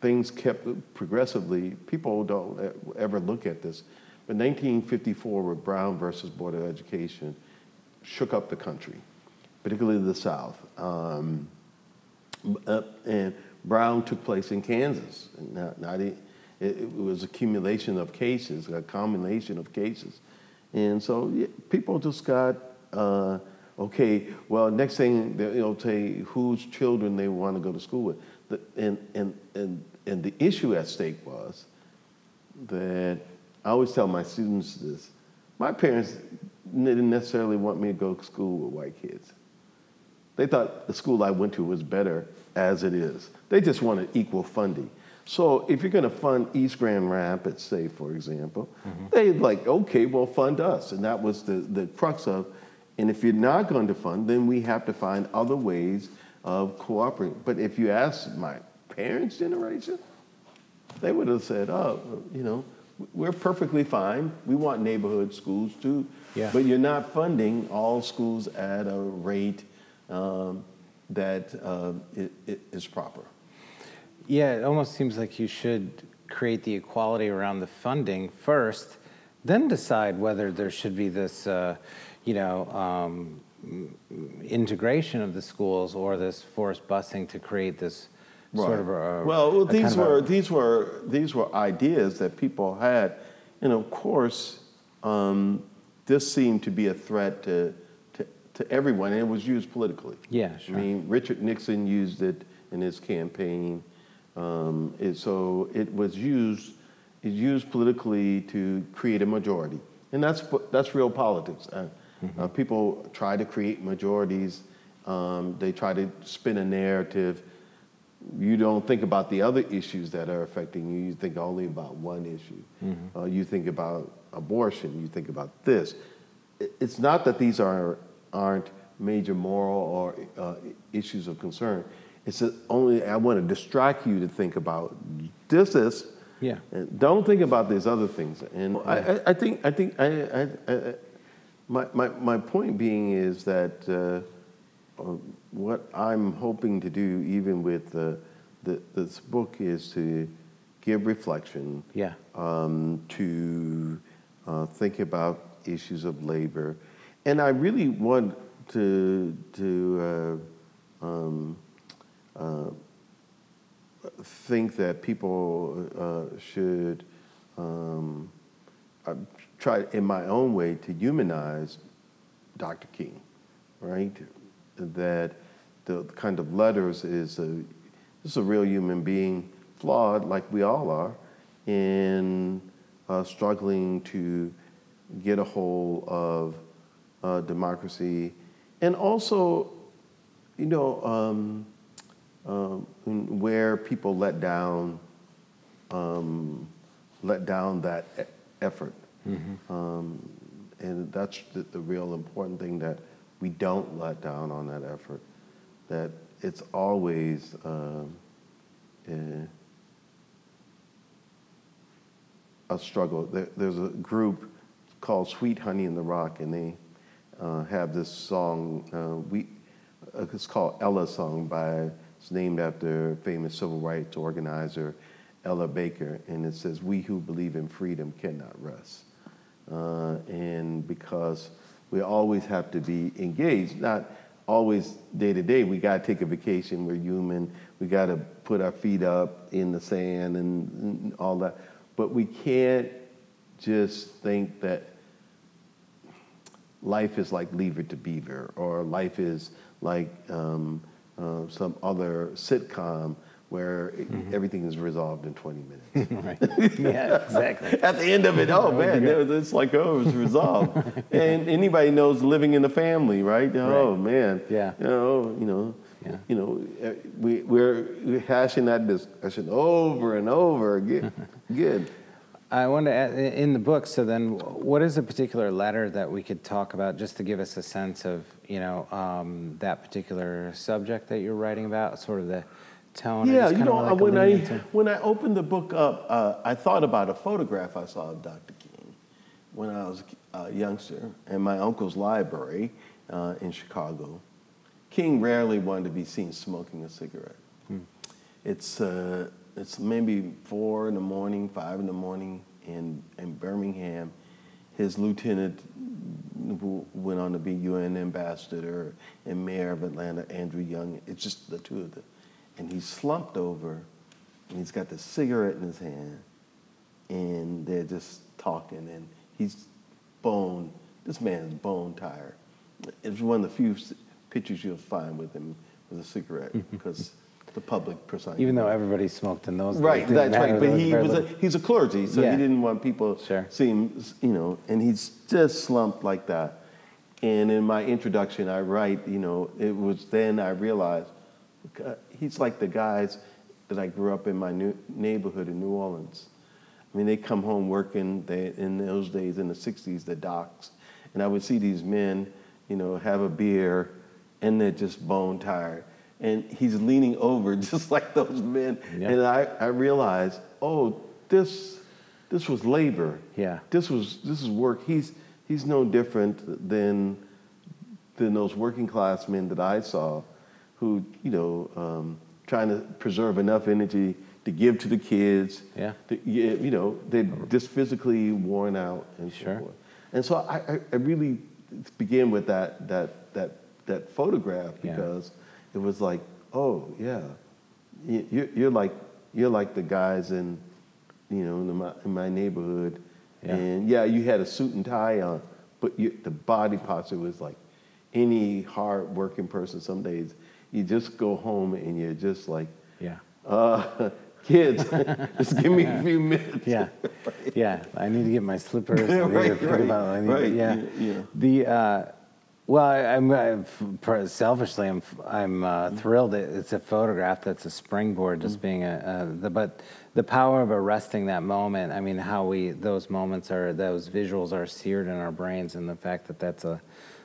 Speaker 2: things kept progressively. People don't ever look at this, but 1954 with Brown versus Board of Education shook up the country, particularly the South. Um, and Brown took place in Kansas. Not, not it, it, was accumulation of cases, a combination of cases, and so yeah, people just got uh, okay. Well, next thing they- they'll tell you whose children they want to go to school with, the, and and and and the issue at stake was that I always tell my students this: my parents didn't necessarily want me to go to school with white kids. They thought the school I went to was better as it is. They just wanted equal funding. So if you're going to fund East Grand Rapids, say for example, mm-hmm. they'd like, okay, well fund us, and that was the the crux of. And if you're not going to fund, then we have to find other ways of cooperating. But if you ask my parents' generation, they would have said, oh, you know, we're perfectly fine. We want neighborhood schools too.
Speaker 1: Yeah.
Speaker 2: But you're not funding all schools at a rate um, that uh, i- i- is proper.
Speaker 1: Yeah, it almost seems like you should create the equality around the funding first, then decide whether there should be this, uh, you know, um, integration of the schools or this forced busing to create this sort of a
Speaker 2: well, well
Speaker 1: a
Speaker 2: these
Speaker 1: of a-
Speaker 2: were these were these were ideas that people had, and of course, um, this seemed to be a threat to, to to everyone, and it was used politically.
Speaker 1: Yeah, sure.
Speaker 2: I mean, Richard Nixon used it in his campaign, um, it, so it was used it used politically to create a majority, and that's that's real politics. Uh, uh, people try to create majorities. Um, they try to spin a narrative you don't think about the other issues that are affecting you. You think only about one issue. Uh, you think about abortion. You think about this. It's not that these are aren't major moral or uh, issues of concern. It's only I want to distract you to think about this is.
Speaker 1: Yeah.
Speaker 2: And don't think about these other things. And I, I, I think I think I, I, I, my, my my point being is that. Uh, uh, what I'm hoping to do, even with uh, the, this book, is to give reflection,
Speaker 1: Yeah.
Speaker 2: um, to uh, think about issues of labor, and I really want to to uh, um, uh, think that people uh, should um, try in my own way to humanize Dr. King, right? That the kind of letters is a, this is a real human being, flawed like we all are, in uh, struggling to get a hold of uh, democracy, and also, you know, um, um, where people let down, um, let down that e- effort. Um, and that's the, the real important thing that we don't let down on that effort. That it's always um, eh, a struggle. There, there's a group called Sweet Honey in the Rock, and they uh, have this song. Uh, we, uh, it's called Ella Song by. It's named after famous civil rights organizer Ella Baker, and it says, "We who believe in freedom cannot rest." Uh, and because we always have to be engaged, not always day to day. We got to take a vacation. We're human. We got to put our feet up in the sand and, and all that. But we can't just think that life is like Leave It to Beaver or life is like um, uh, some other sitcom where it- everything is resolved in 20 minutes. [laughs]
Speaker 1: right. [laughs] yeah, exactly.
Speaker 2: At the end of it, oh [laughs] man, it's like oh, it was resolved. and anybody knows living in a family, right? Oh man,
Speaker 1: Yeah.
Speaker 2: you know, you know,
Speaker 1: Yeah.
Speaker 2: you know, uh, we we're we're hashing that discussion over and over again. Good.
Speaker 1: I want to add, in the book. So then, what is a particular letter that we could talk about, just to give us a sense of, you know, um, that particular subject that you're writing about, sort of the tone.
Speaker 2: Yeah, you know,
Speaker 1: like
Speaker 2: when I when I opened the book up, uh, I thought about a photograph I saw of Dr. King when I was a youngster in my uncle's library uh, in Chicago. King rarely wanted to be seen smoking a cigarette. It's uh, it's maybe four in the morning, five in the morning in in Birmingham. His lieutenant who went on to be UN ambassador and mayor of Atlanta, Andrew Young. It's just the two of them, and he's slumped over, and he's got the cigarette in his hand, and they're just talking, and he's bone. This man's bone tired. It's one of the few pictures you'll find with him with a cigarette [laughs] because the public persona.
Speaker 1: Even though everybody smoked in those days,
Speaker 2: Right,
Speaker 1: didn't
Speaker 2: that's right. But he was a, he's a clergy, so
Speaker 1: Yeah.
Speaker 2: he didn't want people
Speaker 1: Sure.
Speaker 2: seeing, you know, and he's just slumped like that. And in my introduction, I write, you know, it was then I realized he's like the guys that I grew up in my new neighborhood in New Orleans. I mean, they come home working. They in those days in the '60s, the docks, and I would see these men, you know, have a beer, and they're just bone tired. And he's leaning over [laughs] just like those men.
Speaker 1: Yeah.
Speaker 2: And I, I realized, oh, this this was labor.
Speaker 1: Yeah.
Speaker 2: This was this is work. He's he's no different than than those working class men that I saw, who you know, um, trying to preserve enough energy to give to the kids.
Speaker 1: Yeah.
Speaker 2: To, you know, they're just physically worn out and so
Speaker 1: Sure.
Speaker 2: forth. And so I, I, really begin with that that that that photograph
Speaker 1: Yeah.
Speaker 2: because it was like, oh yeah, You- you're, you're like you're like the guys in you know in my, in my neighborhood,
Speaker 1: Yeah.
Speaker 2: and yeah, you had a suit and tie on, but you, the body posture was like any hard working person. Some days you just go home and you're just like,
Speaker 1: Yeah.
Speaker 2: uh, [laughs] kids, [laughs] just give me a few minutes.
Speaker 1: Yeah, yeah. I need to get my slippers. [laughs]
Speaker 2: Right, right,
Speaker 1: about. I need to-
Speaker 2: right,
Speaker 1: yeah.
Speaker 2: yeah.
Speaker 1: The uh, well, I, I'm, I'm selfishly, I'm I'm uh,
Speaker 2: Mm-hmm.
Speaker 1: thrilled. It's a photograph that's a springboard, just
Speaker 2: Mm-hmm.
Speaker 1: being a, a the, but the power of arresting that moment. I mean, how we those moments are those visuals are seared in our brains, and the fact that that's a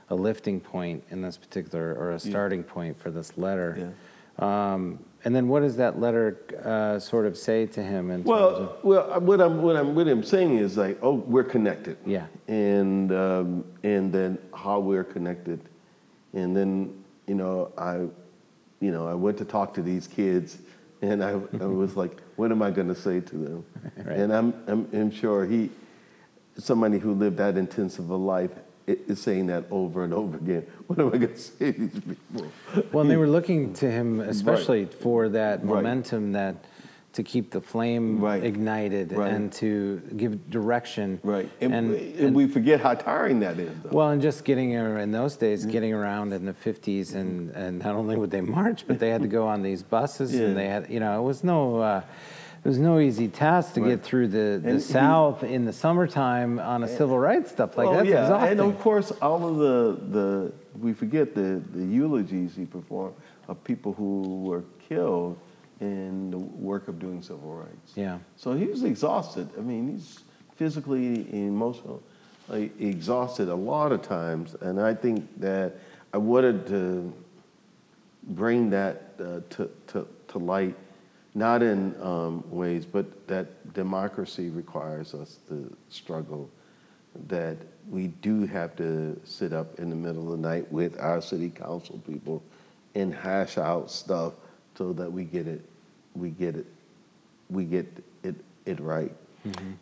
Speaker 1: a lifting point in this particular or a starting point for this letter. Um, and then, what does that letter uh, sort of say to him? In terms of,
Speaker 2: Well, well, what I'm what I'm what I'm saying is like, oh, we're connected.
Speaker 1: Yeah.
Speaker 2: And um, and then how we're connected, and then you know I, you know I went to talk to these kids, and I, I [laughs] was like, what am I going to say to them? [laughs]
Speaker 1: Right.
Speaker 2: And I'm, I'm I'm sure he, somebody who lived that intensive a life, is saying that over and over again. [laughs] What am I going to say to these people?
Speaker 1: Well, and they were looking to him especially for that
Speaker 2: Right.
Speaker 1: momentum that to keep the flame
Speaker 2: Right.
Speaker 1: ignited
Speaker 2: Right.
Speaker 1: and to give direction.
Speaker 2: Right. And,
Speaker 1: And,
Speaker 2: we, and we forget how tiring that is. Though.
Speaker 1: well, and just getting in those days, getting around in the 50s, and, and not only would they march, but they had to go on these buses,
Speaker 2: Yeah.
Speaker 1: and they had, you know, it was no. Uh, it was no easy task to get through the, the
Speaker 2: And he-
Speaker 1: South in the summertime on a civil rights stuff like
Speaker 2: Oh,
Speaker 1: that's
Speaker 2: yeah.
Speaker 1: exhausting.
Speaker 2: And of course, all of the, the we forget the, the eulogies he performed of people who were killed in the work of doing civil rights.
Speaker 1: Yeah.
Speaker 2: So he was exhausted. I mean, he's physically, emotional, like, exhausted a lot of times. And I think that I wanted to bring that uh, to, to, to light, not in um, ways, but that democracy requires us to struggle, that we do have to sit up in the middle of the night with our city council people and hash out stuff so that we get it, we get it, we get it, it right.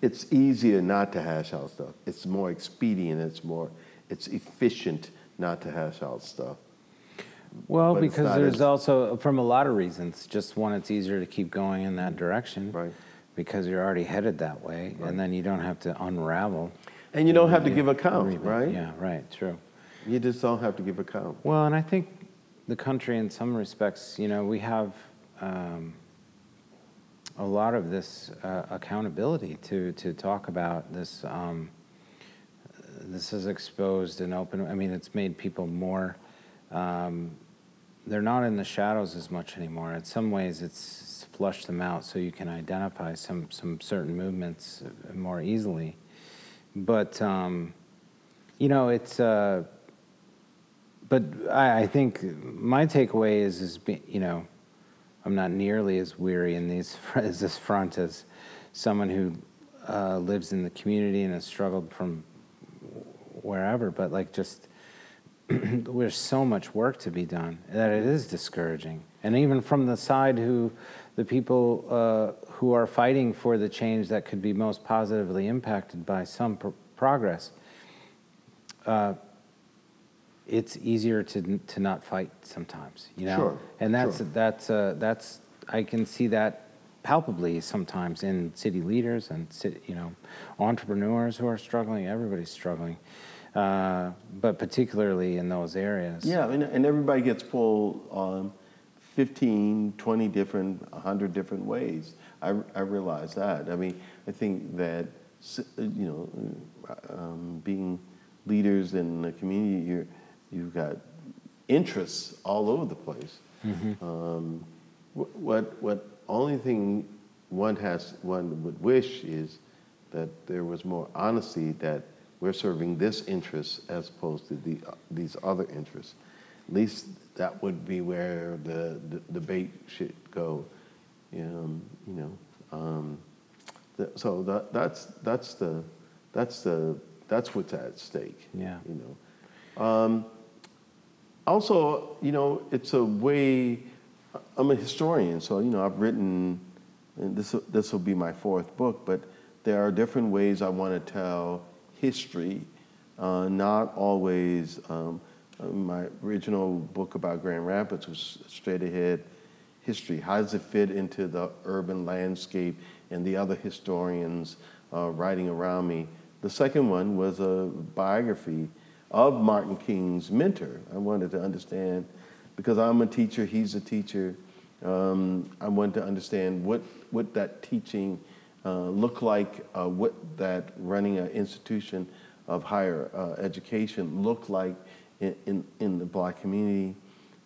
Speaker 2: It's easier not to hash out stuff. It's more expedient. It's more, it's efficient not to hash out stuff.
Speaker 1: Well,
Speaker 2: But it's
Speaker 1: because
Speaker 2: not
Speaker 1: there's
Speaker 2: as-
Speaker 1: also, from a lot of reasons, just one, it's easier to keep going in that direction.
Speaker 2: Right.
Speaker 1: Because you're already headed that way, and then you don't have to unravel.
Speaker 2: And you don't have to give account,
Speaker 1: Everything.
Speaker 2: right?
Speaker 1: Yeah, right, true.
Speaker 2: You just don't have to give account.
Speaker 1: Well, and I think the country, in some respects, you know, we have um, a lot of this uh, accountability to to talk about this. Um, this has exposed and open. I mean, it's made people more. Um, they're not in the shadows as much anymore. In some ways, it's flushed them out so you can identify some some certain movements more easily. But um, you know, it's. Uh, but I, I think my takeaway is, is be, you know, I'm not nearly as weary in these [laughs] as this front as someone who uh, lives in the community and has struggled from wherever. But like, just [clears throat] there's so much work to be done that it is discouraging. And even from the side who, the people uh, who are fighting for the change that could be most positively impacted by some pr- progress it's easier to to not fight sometimes, you know.
Speaker 2: Sure,
Speaker 1: And that's
Speaker 2: sure.
Speaker 1: that's uh, that's I can see that palpably sometimes in city leaders and you know entrepreneurs who are struggling. Everybody's struggling, uh, but particularly in those areas.
Speaker 2: Yeah, and, and everybody gets pulled on 15, 20 different, 100 different ways. I, I realize that. I mean, I think that, you know, um, being leaders in the community, you're, you've got interests all over the place. Um, what, what only thing one has, one would wish is that there was more honesty that we're serving this interest as opposed to the, these other interests. At least that would be where the, the debate should go. Um, you know, um, th- so that, that's that's the that's the that's what's at stake.
Speaker 1: Yeah.
Speaker 2: You know. Um, also, you know, it's a way. I'm a historian, so you know, I've written, and this this will be my fourth book. But there are different ways I want to tell history uh, not always. Um, uh, my original book about Grand Rapids was straight ahead history. How does it fit into the urban landscape and the other historians uh, writing around me? The second one was a biography of Martin King's mentor. I wanted to understand, because I'm a teacher, he's a teacher, um, I wanted to understand what, what that teaching uh, looked like, uh, what that running an institution of higher uh, education looked like in, in, in, the black community.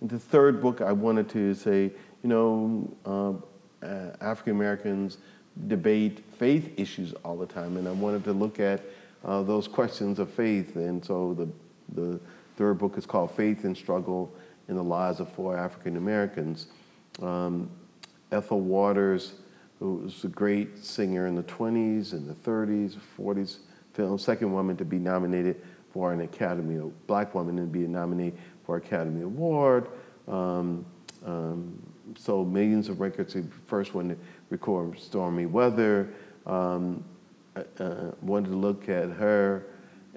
Speaker 2: And the third book, I wanted to say, you know, African Americans debate faith issues all the time, and I wanted to look at uh, those questions of faith. And so the, the third book is called Faith and Struggle in the Lives of Four African Americans. Um, Ethel Waters, who was a great singer in the 20s and the 30s, 40s, film, second woman to be nominated for an Academy, a black woman to be nominated for Academy Award. Um, um, sold millions of records. The first one to record Stormy Weather. Um, uh, uh, wanted to look at her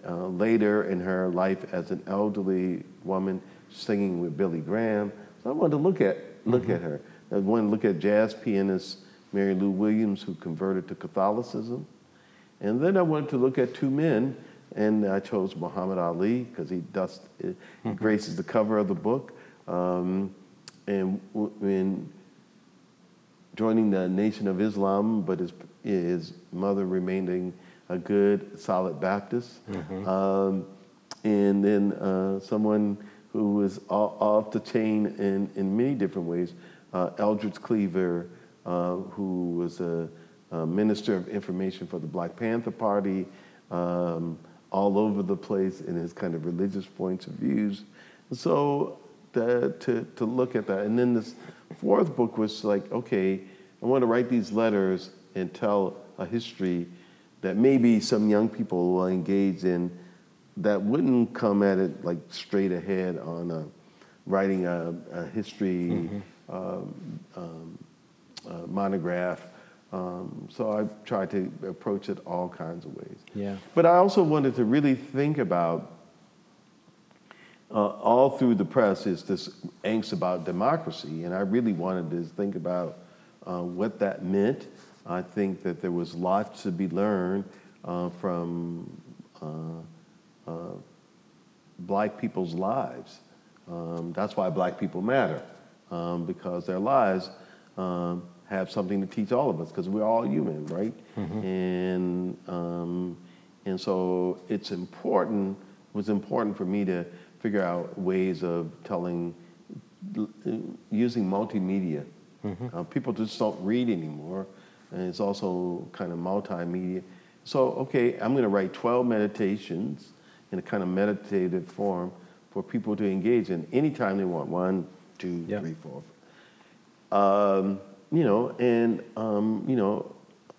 Speaker 2: uh, later in her life as an elderly woman singing with Billy Graham. So I wanted to look at look mm-hmm. at her. I wanted to look at jazz pianist Mary Lou Williams, who converted to Catholicism. And then I wanted to look at two men, and I chose Muhammad Ali because he, dust, he mm-hmm. graces the cover of the book. Um, and when joining the Nation of Islam, but his, his mother remaining a good, solid Baptist. Mm-hmm. Um, and then uh, someone who was off the chain in, in many different ways, uh, Eldridge Cleaver, uh, who was a, a, Minister of Information for the Black Panther Party, um, all over the place in his kind of religious points of views. So to, to, to look at that. And then this fourth book was like, okay, I want to write these letters and tell a history that maybe some young people will engage in that wouldn't come at it like straight ahead on a, writing a, a history mm-hmm. um, um, uh, monograph. Um, so I tried to approach it all kinds of ways.
Speaker 1: Yeah.
Speaker 2: But I also wanted to really think about uh, all through the press is this angst about democracy, and I really wanted to think about uh, what that meant. I think that there was lots to be learned uh, from uh, uh, black people's lives. Um, that's why black people matter, um, because their lives um, have something to teach all of us, because we're all human, right? Mm-hmm. And um, and so it's important. It was important for me to figure out ways of telling, using multimedia. Mm-hmm. Uh, people just don't read anymore, and it's also kind of multimedia. So, okay, I'm going to write 12 meditations in a kind of meditative form for people to engage in anytime they want. One, two, yep. three, four. Um, you know, and um, you know,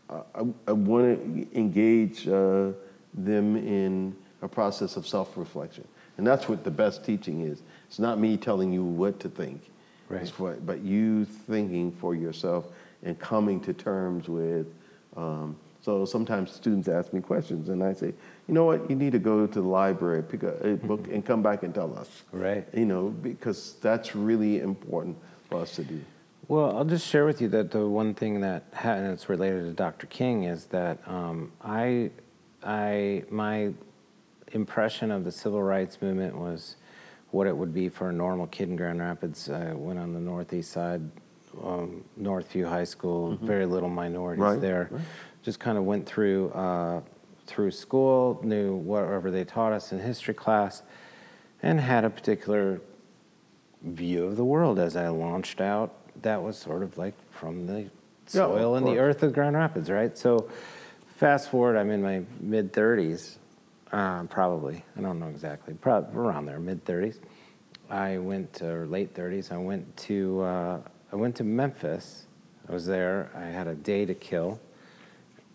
Speaker 2: I, I want to engage uh, them in a process of self-reflection. And that's what the best teaching is. It's not me telling you what to think,
Speaker 1: right.
Speaker 2: for, but you thinking for yourself and coming to terms with. Um, so sometimes students ask me questions, and I say, you know what, you need to go to the library, pick a, a book, [laughs] and come back and tell us.
Speaker 1: Right.
Speaker 2: You know, because that's really important for us to do.
Speaker 1: Well, I'll just share with you that the one thing that and it's related to Dr. King is that um, I, I, my impression of the civil rights movement was what it would be for a normal kid in Grand Rapids. I went on the northeast side, um, Northview High School, mm-hmm. very little minorities
Speaker 2: right,
Speaker 1: there.
Speaker 2: Right.
Speaker 1: Just kind of went through uh, through school, knew whatever they taught us in history class, and had a particular view of the world as I launched out. That was sort of like from the soil yeah, and the earth of Grand Rapids, right? So, fast forward, I'm in my mid 30s um, probably. I don't know exactly. Probably around there, mid 30s. I went to, or late 30s. I went to uh, I went to Memphis. I was there. I had a day to kill,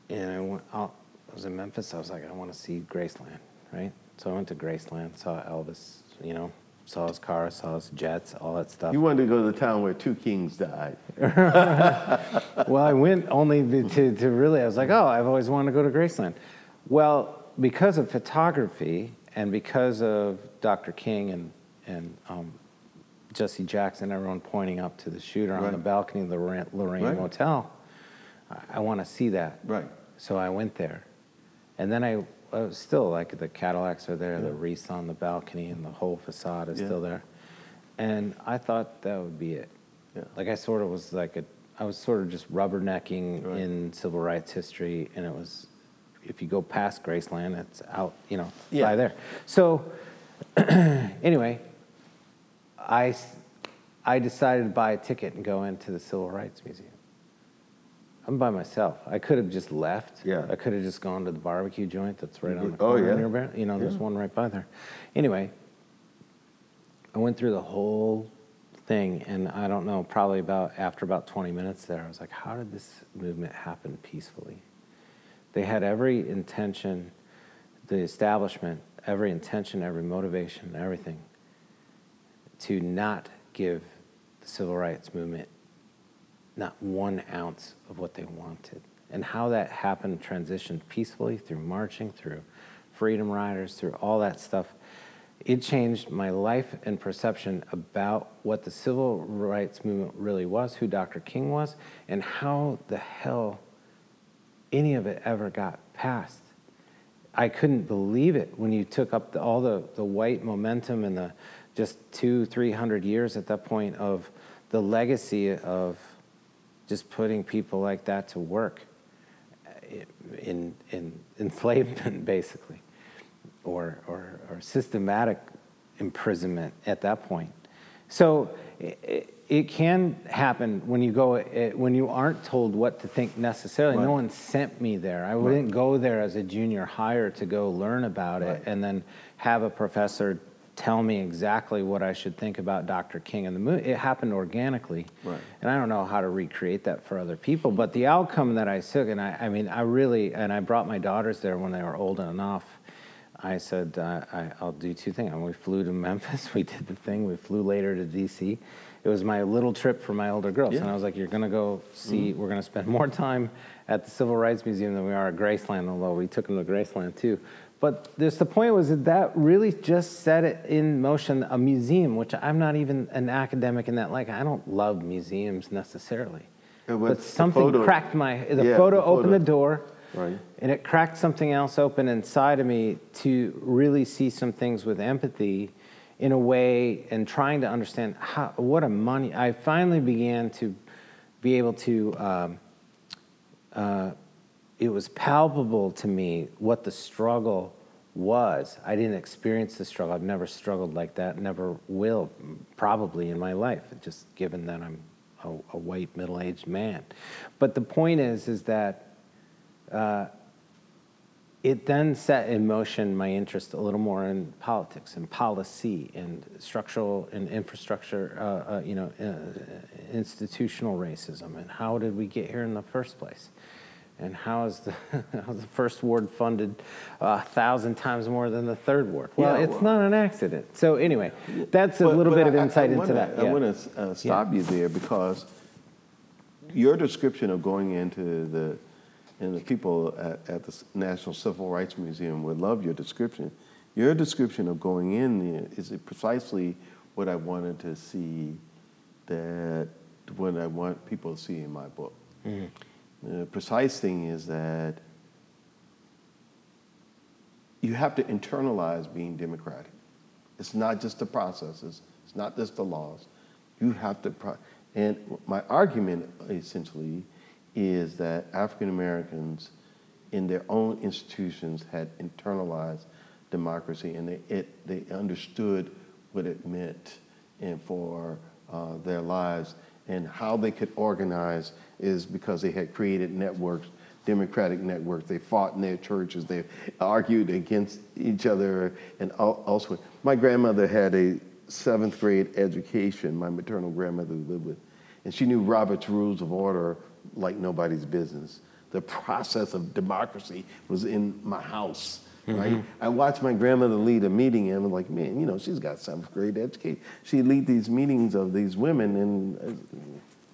Speaker 1: and I went. I was in Memphis. I was like, I want to see Graceland, right? So I went to Graceland, saw Elvis. You know, saw his car, saw his jets, all that stuff.
Speaker 2: You wanted to go to the town where two kings died. [laughs]
Speaker 1: well, I went only to, to really. I was like, oh, I've always wanted to go to Graceland. Well, because of photography and because of Dr. King and and um, Jesse Jackson, everyone pointing up to the shooter on the balcony of the Lorraine, Lorraine
Speaker 2: Right.
Speaker 1: Motel, I, I want to see that.
Speaker 2: Right.
Speaker 1: So I went there, and then I, Still like the Cadillacs are there, the
Speaker 2: Yeah.
Speaker 1: wreaths on the balcony, and the whole facade is
Speaker 2: Yeah.
Speaker 1: still there, and I thought that would be it.
Speaker 2: Yeah.
Speaker 1: Like I sort of was like a, I was sort of just rubbernecking
Speaker 2: Right.
Speaker 1: in civil rights history, and it was, if you go past Graceland, it's out, you know,
Speaker 2: Yeah.
Speaker 1: by there. So [clears throat] anyway, I, I decided to buy a ticket and go into the Civil Rights Museum. I'm by myself. I could have just left.
Speaker 2: Yeah.
Speaker 1: I could have just gone to the barbecue joint that's right on the corner.
Speaker 2: Oh,
Speaker 1: corner
Speaker 2: yeah.
Speaker 1: near Bar- You know, there's one right by there. Anyway, I went through the whole thing, and I don't know, probably about after about 20 minutes there, I was like, how did this movement happen peacefully? They had every intention, the establishment, every intention, every motivation, everything, to not give the civil rights movement not one ounce of what they wanted. And how that happened, transitioned peacefully through marching, through freedom riders, through all that stuff. It changed my life and perception about what the civil rights movement really was, who Dr. King was, and how the hell any of it ever got passed. I couldn't believe it when you took up the, all the, the white momentum and the just two, three hundred years at that point of the legacy of just putting people like that to work uh, in, in enslavement, [laughs] basically, or, or, or systematic imprisonment at that point. So it, it can happen when you go it, when you aren't told what to think necessarily. No one sent me there. I wouldn't go there as a junior hire to go learn about it
Speaker 2: Right.
Speaker 1: and then have a professor tell me exactly what I should think about Dr. King and the movie. It happened organically.
Speaker 2: Right.
Speaker 1: And I don't know how to recreate that for other people, but the outcome that I took, and I, I mean, I really, and I brought my daughters there when they were old enough. I said, uh, I, I'll do two things. And we flew to [laughs] Memphis, we did the thing, we flew later to DC. It was my little trip for my older girls.
Speaker 2: Yeah.
Speaker 1: And I was like, You're gonna go see, we're gonna spend [laughs] more time at the Civil Rights Museum than we are at Graceland, although we took them to Graceland too. But this, the point was that that really just set it in motion a museum, which I'm not even an academic in that. Like, I don't love museums necessarily.
Speaker 2: But
Speaker 1: something
Speaker 2: photo-
Speaker 1: cracked my, the
Speaker 2: Yeah,
Speaker 1: photo
Speaker 2: the
Speaker 1: opened the door.
Speaker 2: Right.
Speaker 1: And it cracked something else open inside of me to really see some things with empathy in a way and trying to understand how, what a money. I finally began to be able to, um, uh, it was palpable to me what the struggle was. I didn't experience the struggle. I've never struggled like that, never will, probably in my life, just given that I'm a, a white middle aged man. But the point is, is that it then set in motion my interest a little more in politics and policy and structural and infrastructure, uh, uh, you know, uh, institutional racism and how did we get here in the first place? And how is the, [laughs] how is the first ward funded a thousand times more than the third ward? Well,
Speaker 2: Yeah,
Speaker 1: it's
Speaker 2: well-
Speaker 1: not an accident. So anyway, that's a
Speaker 2: But-
Speaker 1: little
Speaker 2: but
Speaker 1: bit of
Speaker 2: I- I
Speaker 1: insight into
Speaker 2: wanna-
Speaker 1: that.
Speaker 2: I
Speaker 1: yeah.
Speaker 2: want to uh, stop you there because your description of going into the, and the people at, at the National Civil Rights Museum would love your description. Your description of going in there is precisely what I wanted to see that, what I want people to see in my book. The precise thing is that you have to internalize being democratic. It's not just the processes, it's not just the laws. You have to, pro- and my argument essentially is that African Americans in their own institutions had internalized democracy and they, it, they understood what it meant and for uh, their lives and how they could organize is because they had created networks democratic networks. They fought in their churches. They argued against each other and elsewhere. My grandmother had a seventh grade education, my maternal grandmother lived with, and she knew Robert's Rules of Order like nobody's business. The process of democracy was in my house. Right? I watched my grandmother lead a meeting, and I'm like, man, you know, she's got seventh grade education. She'd lead these meetings of these women, and uh,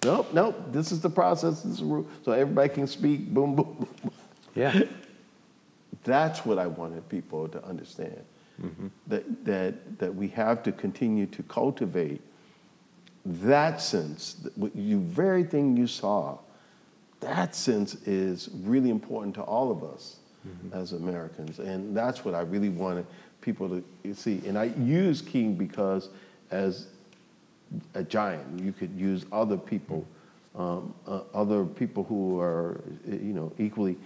Speaker 2: nope, nope, this is the process, this is the rule. So everybody can speak, boom, boom, boom.
Speaker 1: yeah. [laughs]
Speaker 2: That's what I wanted people to understand. that, that, that we have to continue to cultivate that sense, that what you very thing you saw, that sense is really important to all of us as Americans. And that's what I really wanted people to see. And I use King because as a giant, you could use other people, um, uh, other people who are, you know, equally,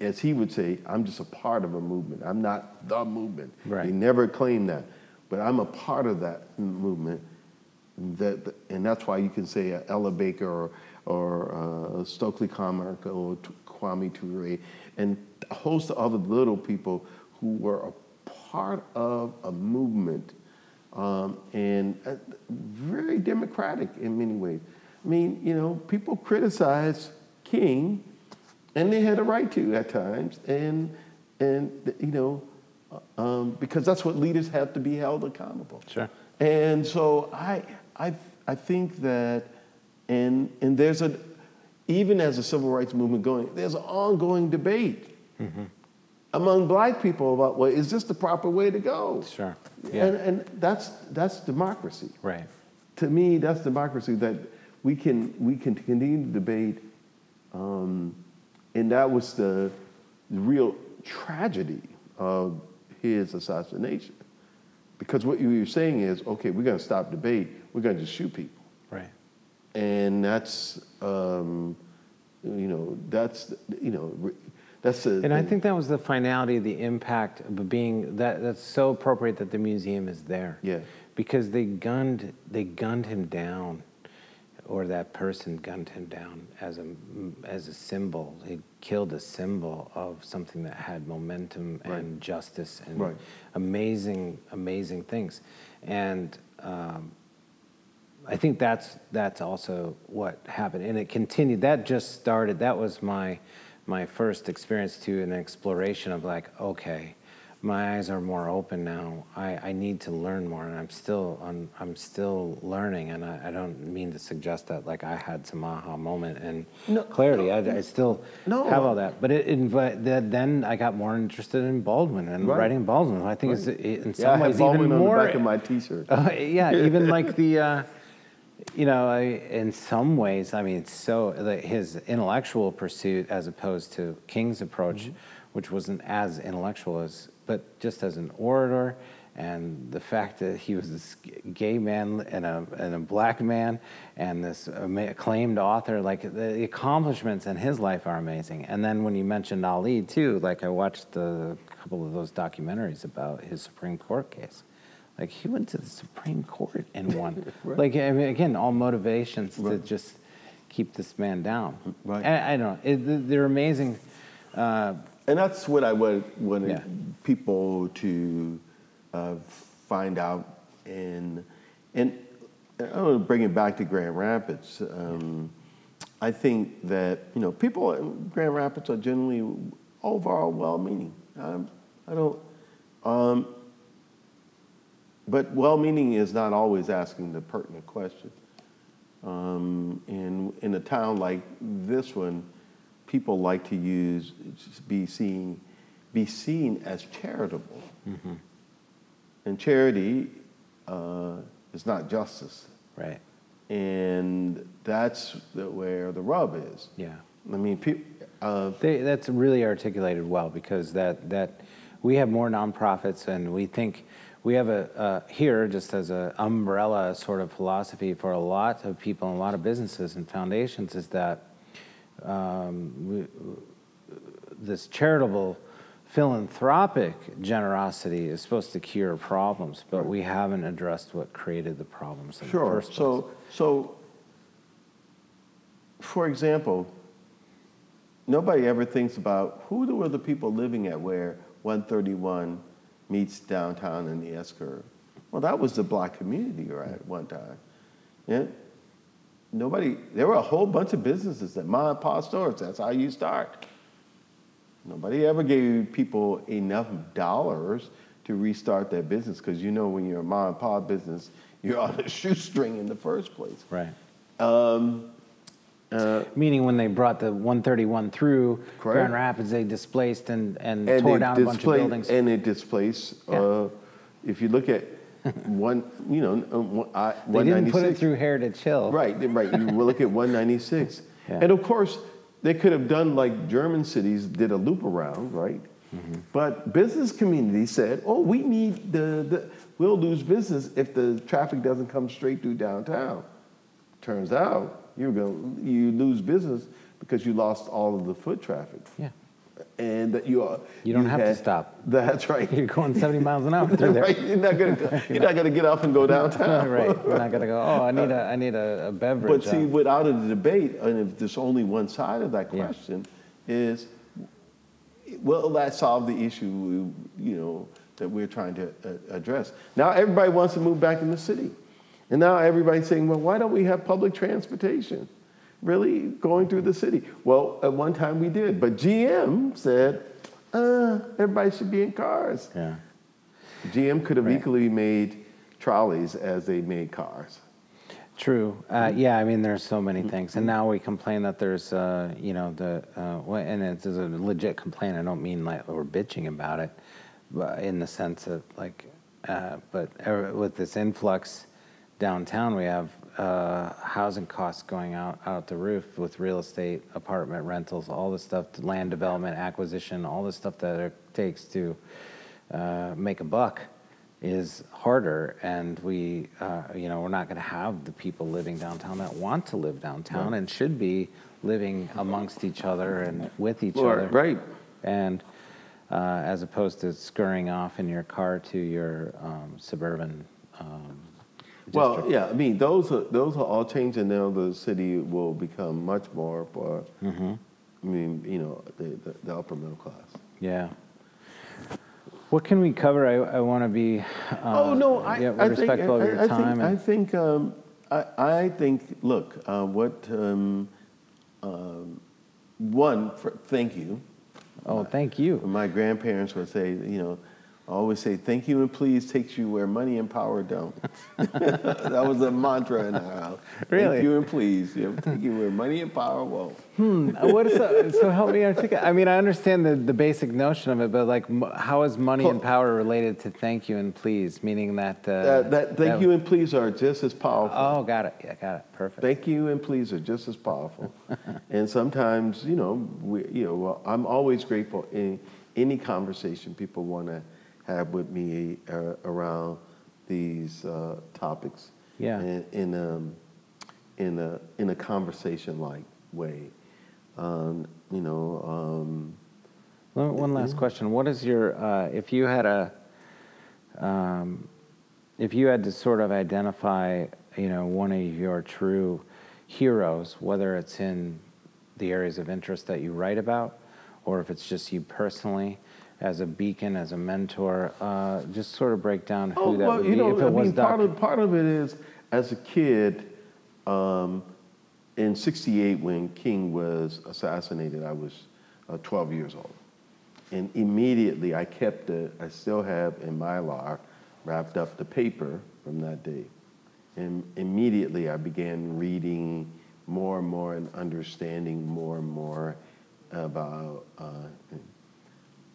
Speaker 2: as he would say, I'm just a part of a movement. I'm not the movement.
Speaker 1: Right.
Speaker 2: He never claimed that. But I'm a part of that movement that, and that's why you can say Ella Baker or, or uh, Stokely Carmichael or Kwame Ture and a host of other little people who were a part of a movement um, and uh, very democratic in many ways. I mean, you know, people criticize King, and they had a right to at times, and and you know, uh, um, because that's what leaders have to be held accountable.
Speaker 1: Sure.
Speaker 2: And so I, I, I think that, and, and there's a, even as the civil rights movement going, there's an ongoing debate among black people about, well, is this the proper way to go?
Speaker 1: Sure. Yeah.
Speaker 2: And, and that's, that's democracy.
Speaker 1: Right.
Speaker 2: To me, that's democracy that we can, we can continue to debate. Um, and that was the, real tragedy of his assassination. Because what you were saying is, okay, we're going to stop debate. We're going to just shoot people. And that's, um, you know, that's, you know, that's a.
Speaker 1: And I think that was the finality, the impact of being that. That's so appropriate that the museum is there.
Speaker 2: Yeah.
Speaker 1: Because they gunned, they gunned him down, or that person gunned him down as a as a symbol. He killed a symbol of something that had momentum and justice and
Speaker 2: Right.
Speaker 1: amazing, amazing things. And um, I think that's that's also what happened, and it continued. That just started. That was my my first experience to an exploration of like, okay, my eyes are more open now. I, I need to learn more, and I'm still I'm, I'm still learning. And I, I don't mean to suggest that like I had some aha moment and
Speaker 2: No,
Speaker 1: clarity. I, I still
Speaker 2: No.
Speaker 1: have all that, but it invi- that then I got more interested in Baldwin and
Speaker 2: Right.
Speaker 1: writing Baldwin. I think it's in some
Speaker 2: yeah, I have
Speaker 1: ways
Speaker 2: Baldwin
Speaker 1: even
Speaker 2: on
Speaker 1: more
Speaker 2: the back of my T-shirt.
Speaker 1: uh, [laughs] yeah, even like the, uh, you know, I, in some ways, I mean, it's so the, his intellectual pursuit as opposed to King's approach, mm-hmm. which wasn't as intellectual as, but just as an orator, and the fact that he was this gay man and a and a black man, and this acclaimed author, like the accomplishments in his life are amazing. And then when you mentioned Ali too, like I watched a couple of those documentaries about his Supreme Court case. Like he went to the Supreme Court and [laughs] won. Like I mean, again, all motivations to just keep this man down.
Speaker 2: Right.
Speaker 1: I, I don't know. It, they're amazing. Uh,
Speaker 2: And that's what I want, wanted
Speaker 1: Yeah.
Speaker 2: people to uh, find out. And, and I want to bring it back to Grand Rapids. Um, I think that, you know, people in Grand Rapids are generally overall well-meaning. Um, I don't, um, but well-meaning is not always asking the pertinent question. Um, in in a town like this one, people like to use be seen be seen as charitable, and charity uh, is not justice,
Speaker 1: right.
Speaker 2: and that's the, where the rub is.
Speaker 1: Yeah.
Speaker 2: I mean, people. Uh,
Speaker 1: They, that's really articulated well because that, that we have more nonprofits and we think we have a uh, here just as an umbrella sort of philosophy for a lot of people and a lot of businesses and foundations is that um, we, this charitable philanthropic generosity is supposed to cure problems, but we haven't addressed what created the problems in the first place.
Speaker 2: So, so, for example, nobody ever thinks about who were the people living at where 131 meets downtown in the S curve. Well, that was the black community right at one time. Yeah. Nobody. There were a whole bunch of businesses that mom and pop stores. That's how you start. Nobody ever gave people enough dollars to restart their business because you know when you're a mom and pop business, you're on a [laughs] shoestring in the first place.
Speaker 1: right.
Speaker 2: Um, uh,
Speaker 1: Meaning when they brought the 131 through
Speaker 2: Correct.
Speaker 1: Grand Rapids, they displaced and, and,
Speaker 2: and
Speaker 1: tore down a bunch of buildings.
Speaker 2: And it displaced
Speaker 1: Yeah.
Speaker 2: uh, if you look at [laughs] one, you know, um, one- I-
Speaker 1: They didn't put it through Heritage Hill.
Speaker 2: Right, right. You look at 196.
Speaker 1: Yeah.
Speaker 2: And of course, they could have done like German cities did a loop around, right?
Speaker 1: Mm-hmm.
Speaker 2: But business community said, oh, we need the, the, we'll lose business if the traffic doesn't come straight through downtown. Turns out you're going to you lose business because you lost all of the foot traffic.
Speaker 1: Yeah.
Speaker 2: And that you are.
Speaker 1: You don't have to stop.
Speaker 2: That's right. [laughs]
Speaker 1: You're going 70 miles an hour through there.
Speaker 2: right. You're not gonna [laughs] you're not gonna get up and go downtown. [laughs]
Speaker 1: right. You're not gonna go. Oh, I need a I need a, a beverage.
Speaker 2: But see,
Speaker 1: uh,
Speaker 2: without a debate, and if there's only one side of that
Speaker 1: Yeah.
Speaker 2: question, is will that solve the issue, you know, that we're trying to uh, address? Now everybody wants to move back in the city, and now everybody's saying, well, why don't we have public transportation? Really going through the city? Well, at one time we did, but GM said, uh, everybody should be in cars.
Speaker 1: yeah.
Speaker 2: GM could have
Speaker 1: Right.
Speaker 2: equally made trolleys as they made cars.
Speaker 1: True. Uh, yeah, I mean, there's so many things, and now we complain that there's, uh, you know, the, uh, and it's, it's a legit complaint. I don't mean like we're bitching about it, but in the sense of like, uh, but er- with this influx downtown, we have uh, housing costs going out out the roof with real estate, apartment rentals, all the stuff, land development, acquisition, all the stuff that it takes to uh, make a buck is harder. And we uh, you know we're not going to have the people living downtown that want to live downtown and should be living amongst each other and with each
Speaker 2: Right,
Speaker 1: other.
Speaker 2: right.
Speaker 1: and uh, as opposed to scurrying off in your car to your um, suburban um,
Speaker 2: Well, yeah, I mean, those are, those are all changing now. The city will become much more for,
Speaker 1: Mm-hmm.
Speaker 2: I mean, you know, the, the, the upper middle class.
Speaker 1: yeah what can we cover i, I want to be uh,
Speaker 2: oh no, I,
Speaker 1: yeah,
Speaker 2: I think,
Speaker 1: respectful
Speaker 2: I,
Speaker 1: of your
Speaker 2: I
Speaker 1: time
Speaker 2: think, I think, um, I, I think. Look, uh, what um, um, one? For, thank you.
Speaker 1: oh thank you
Speaker 2: My grandparents would say, you know, always say, "Thank you and please" takes you where money and power don't. [laughs] that was a mantra in our house.
Speaker 1: Really?
Speaker 2: Thank you and please. Yeah, take you where money and power won't.
Speaker 1: Uh, what is so, so help me articulate. I mean, I understand the, the basic notion of it, but like, how is money and power related to thank you and please? Meaning that. Uh,
Speaker 2: Uh, that thank you and please are just as powerful.
Speaker 1: Oh, got it. Yeah, got it. Perfect.
Speaker 2: Thank you and please are just as powerful. [laughs] and sometimes, you know, we, you know, well, I'm always grateful in any conversation people want to have with me uh, around these uh, topics.
Speaker 1: Yeah.
Speaker 2: In in, um, in a in a conversation like way, um, you know. Um,
Speaker 1: One one last question. What is your, uh, if you had a, um, if you had to sort of identify, you know, one of your true heroes, whether it's in the areas of interest that you write about, or if it's just you personally, as a beacon, as a mentor, uh, just sort of break down who
Speaker 2: Oh,
Speaker 1: that
Speaker 2: well,
Speaker 1: would
Speaker 2: you
Speaker 1: be.
Speaker 2: know,
Speaker 1: if it
Speaker 2: I
Speaker 1: was
Speaker 2: mean, part of, part of it is, as a kid, um, in 68, when King was assassinated, I was uh, 12 years old. And immediately I kept the, I still have in Mylar, wrapped up the paper from that day. And immediately I began reading more and more and understanding more and more about uh,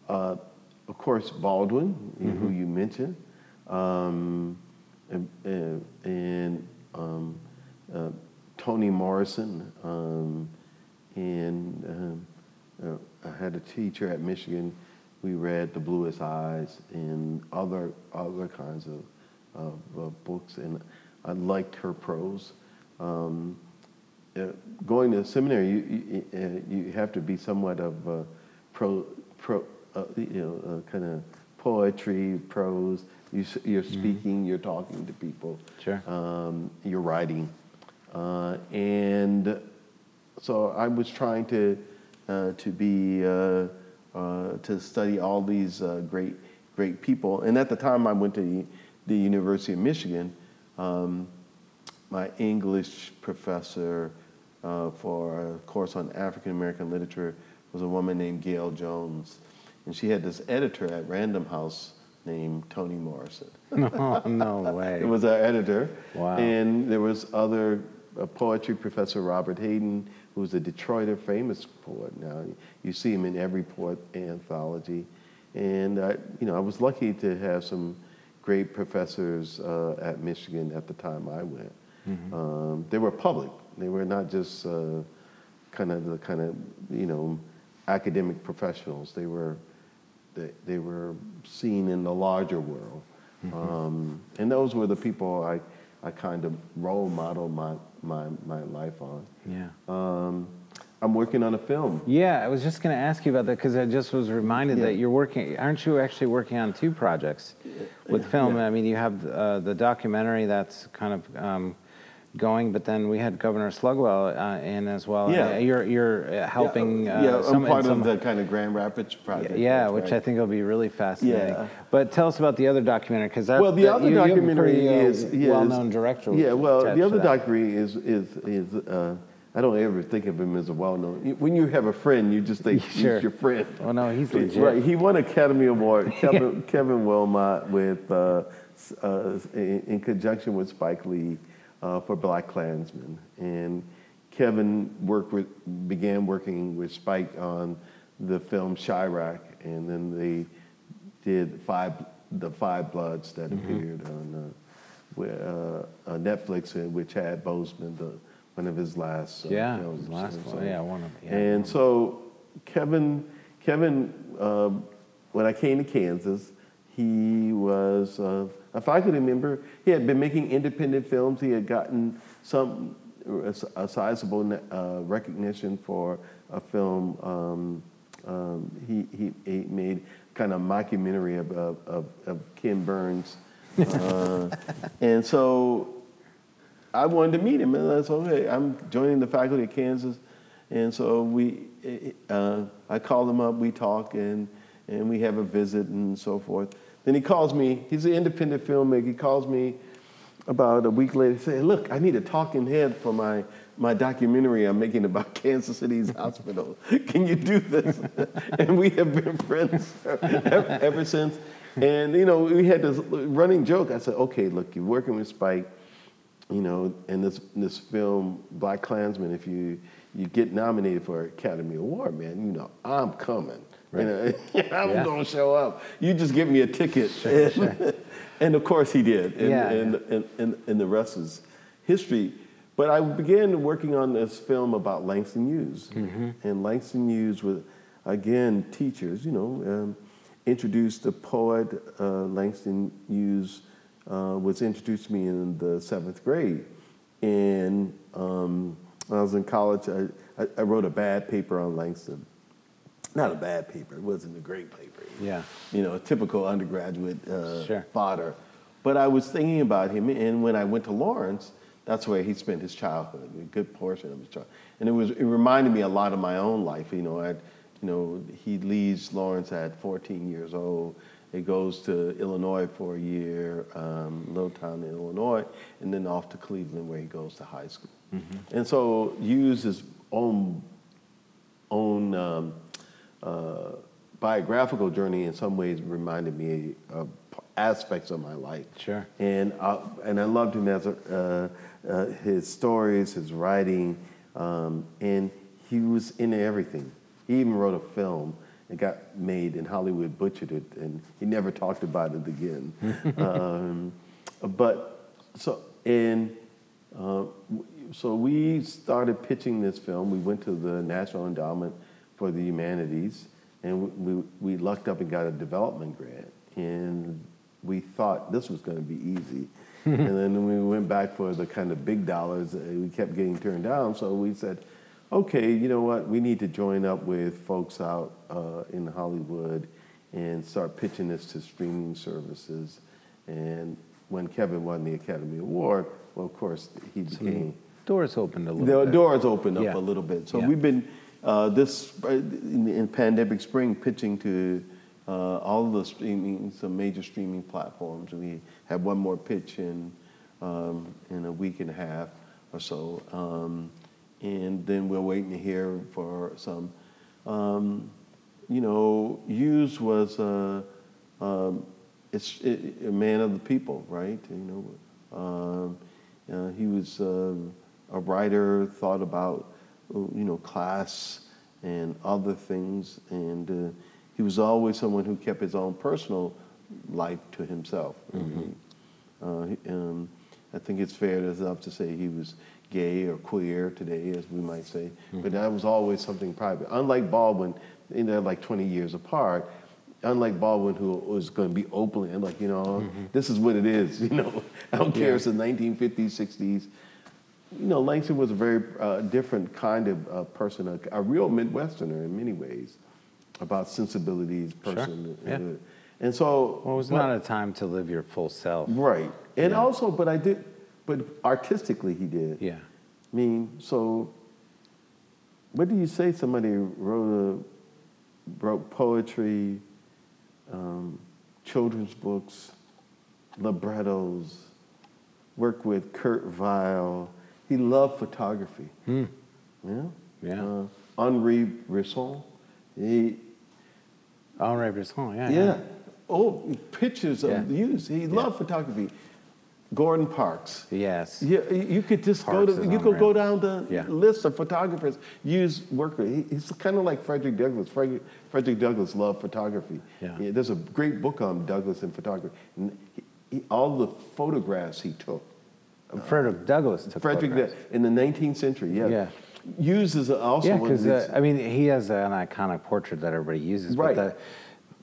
Speaker 2: uh, of course, Baldwin, who you mentioned, um, and, and, and, um, uh, Toni Morrison, um, and um, uh, I had a teacher at Michigan. We read The Bluest Eyes and other other kinds of, of uh, books, and I liked her prose. Um, uh, going to seminary, you, you, uh, you have to be somewhat of a pro, pro uh, you know, uh, kind of poetry, prose. You, s- you're speaking, you're talking to people.
Speaker 1: Sure.
Speaker 2: Um, you're writing. Uh, and so I was trying to, uh, to be, uh, uh, to study all these uh, great, great people. And at the time I went to the University of Michigan, um, my English professor uh, for a course on African American literature was a woman named Gayl Jones. And she had this editor at Random House named Toni Morrison. [laughs]
Speaker 1: no, no way.
Speaker 2: It was our editor.
Speaker 1: Wow.
Speaker 2: And there was other uh, poetry professor Robert Hayden, who was a Detroiter famous poet. Now you see him in every poet anthology. And I, you know, I was lucky to have some great professors uh, at Michigan at the time I went. Um, they were public. They were not just uh, kind of the kind of you know academic professionals. They were they, they were seen in the larger world, um, and those were the people I I kind of role model my my my life on.
Speaker 1: Yeah.
Speaker 2: Um, I'm working on a film.
Speaker 1: Yeah, I was just going to ask you about that because I just was reminded
Speaker 2: Yeah.
Speaker 1: that you're working. Aren't you actually working on two projects with film?
Speaker 2: yeah.
Speaker 1: I mean, you have uh, the documentary that's kind of um, going, but then we had Governor Slugwell uh, in as well.
Speaker 2: Yeah.
Speaker 1: Uh, you're you're uh, helping.
Speaker 2: Yeah,
Speaker 1: uh,
Speaker 2: yeah
Speaker 1: some,
Speaker 2: I'm part
Speaker 1: some-
Speaker 2: of the kind of Grand Rapids project.
Speaker 1: Yeah,
Speaker 2: that's
Speaker 1: which
Speaker 2: right.
Speaker 1: I think will be really fascinating.
Speaker 2: Yeah.
Speaker 1: But tell us about the other documentary because that.
Speaker 2: Well, the
Speaker 1: that-
Speaker 2: other
Speaker 1: you, you
Speaker 2: documentary
Speaker 1: pretty, uh,
Speaker 2: is yeah, is-
Speaker 1: well-known director.
Speaker 2: Yeah, well, the other documentary is is is. Uh, I don't ever think of him as a well-known. When you have a friend, you just think [laughs]
Speaker 1: Sure.
Speaker 2: he's your friend.
Speaker 1: Oh no, he's legit.
Speaker 2: Right, he won Academy Award. [laughs] Kevin, Kevin Willmott with uh, uh, in, in conjunction with Spike Lee uh, for Black Klansman, and Kevin worked with began working with Spike on the film Chi-Raq, and then they did five the Five Bloods that
Speaker 1: Mm-hmm.
Speaker 2: appeared on uh, uh, uh, Netflix, uh, which had Boseman, the one of his last uh,
Speaker 1: Yeah,
Speaker 2: films.
Speaker 1: his last
Speaker 2: And
Speaker 1: one.
Speaker 2: so-
Speaker 1: Yeah, one of yeah.
Speaker 2: and so Kevin, Kevin, um, when I came to Kansas, he was uh, a faculty member. He had been making independent films. He had gotten some a sizable uh, recognition for a film. Um, um, he, he, he made kind of mockumentary of, of, of, of Ken Burns. Uh, and so I wanted to meet him, and I said, okay, I'm joining the faculty at Kansas. And so we, uh, I called him up, we talk, and, and we have a visit and so forth. Then he calls me, he's an independent filmmaker, he calls me about a week later, saying, look, I need a talking head for my, my documentary I'm making about [laughs] Kansas City's hospital. Can you do this? [laughs] and we have been friends ever, ever since. And, you know, we had this running joke. I said, okay, look, you're working with Spike you know, in this this film, Black Klansman, if you you get nominated for an Academy Award, man, you know, I'm coming. You know, [laughs] I'm
Speaker 1: Yeah.
Speaker 2: gonna show up. You just give me a ticket. and, [laughs] and of course he did. And,
Speaker 1: Yeah,
Speaker 2: and, and, and, and the rest is history. But I began working on this film about Langston Hughes. And Langston Hughes was, again, teachers, you know, um, introduced the poet uh, Langston Hughes uh, was introduced to me in the seventh grade. And um, when I was in college, I, I, I wrote a bad paper on Langston. Not a bad paper, it wasn't a great paper.
Speaker 1: Yeah.
Speaker 2: You know, a typical undergraduate uh,
Speaker 1: Sure.
Speaker 2: fodder. But I was thinking about him, and when I went to Lawrence, that's where he spent his childhood, a good portion of his childhood. And it was it reminded me a lot of my own life. You know, I, you know, he leaves Lawrence at 14 years old. He goes to Illinois for a year, um, little town in Illinois, and then off to Cleveland where he goes to high school. And so Hughes his own own um, uh, biographical journey in some ways reminded me of aspects of my life.
Speaker 1: Sure.
Speaker 2: And I, and I loved him as a, uh, uh, his stories, his writing, um, and he was in everything. He even wrote a film. It got made, and Hollywood butchered it, and he never talked about it again. [laughs] um, but so and uh, so we started pitching this film. We went to the National Endowment for the Humanities, and we, we, we lucked up and got a development grant. And we thought this was going to be easy. [laughs] and then when we went back for the kind of big dollars, we kept getting turned down. So we said, okay, you know what? We need to join up with folks out uh, in Hollywood and start pitching this to streaming services. And when Kevin won the Academy Award, well, of course, he became
Speaker 1: Doors opened a little
Speaker 2: the
Speaker 1: bit.
Speaker 2: doors opened up
Speaker 1: Yeah.
Speaker 2: a little bit. So
Speaker 1: Yeah.
Speaker 2: we've been uh, this uh, in, in pandemic spring pitching to uh, all the streaming, some major streaming platforms. We have one more pitch in um, in a week and a half or so, um, and then we're waiting to hear for some. Um, you know, Hughes was a, um, it's, a man of the people, right? You know, um, uh, he was uh, a writer, thought about, uh, you know, class and other things, and uh, he was always someone who kept his own personal life to himself. Uh, um, I think it's fair enough to say he was gay or queer today, as we might say, but that was always something private. Unlike Baldwin, you know, like 20 years apart. Unlike Baldwin, who was going to be openly and like, you know, this is what it is. [laughs] You know, I don't care.
Speaker 1: Yeah.
Speaker 2: It's the 1950s, 60s. You know, Langston was a very uh, different kind of uh, person, a, a real Midwesterner in many ways, about sensibilities, person.
Speaker 1: yeah.
Speaker 2: And so,
Speaker 1: Well, it was
Speaker 2: but-
Speaker 1: not a time to live your full self.
Speaker 2: Right. And
Speaker 1: Yeah.
Speaker 2: also, but I did, but artistically he did.
Speaker 1: Yeah.
Speaker 2: I mean, so what do you say somebody wrote a, wrote poetry, um, children's books, librettos, worked with Kurt Weill. He loved photography. Yeah.
Speaker 1: Hmm. Yeah.
Speaker 2: Uh, Henri Bresson. He,
Speaker 1: Henri Bresson, yeah.
Speaker 2: yeah. Oh, pictures of
Speaker 1: Yeah.
Speaker 2: use. He loved photography. Gordon Parks.
Speaker 1: Yes.
Speaker 2: Yeah, you could just
Speaker 1: Parks
Speaker 2: go to you could go down the
Speaker 1: Yeah.
Speaker 2: list of photographers use work. He, he's kind of like Frederick Douglass. Frederick, Frederick Douglass loved photography.
Speaker 1: Yeah.
Speaker 2: there's a great book on Douglass and photography. And he, he, all the photographs he took.
Speaker 1: Frederick Douglass took
Speaker 2: Frederick
Speaker 1: photographs.
Speaker 2: in the 19th century. Yeah,
Speaker 1: Yeah.
Speaker 2: uses also
Speaker 1: Yeah, because uh, I mean, he has an iconic portrait that everybody uses.
Speaker 2: Right.
Speaker 1: But, the,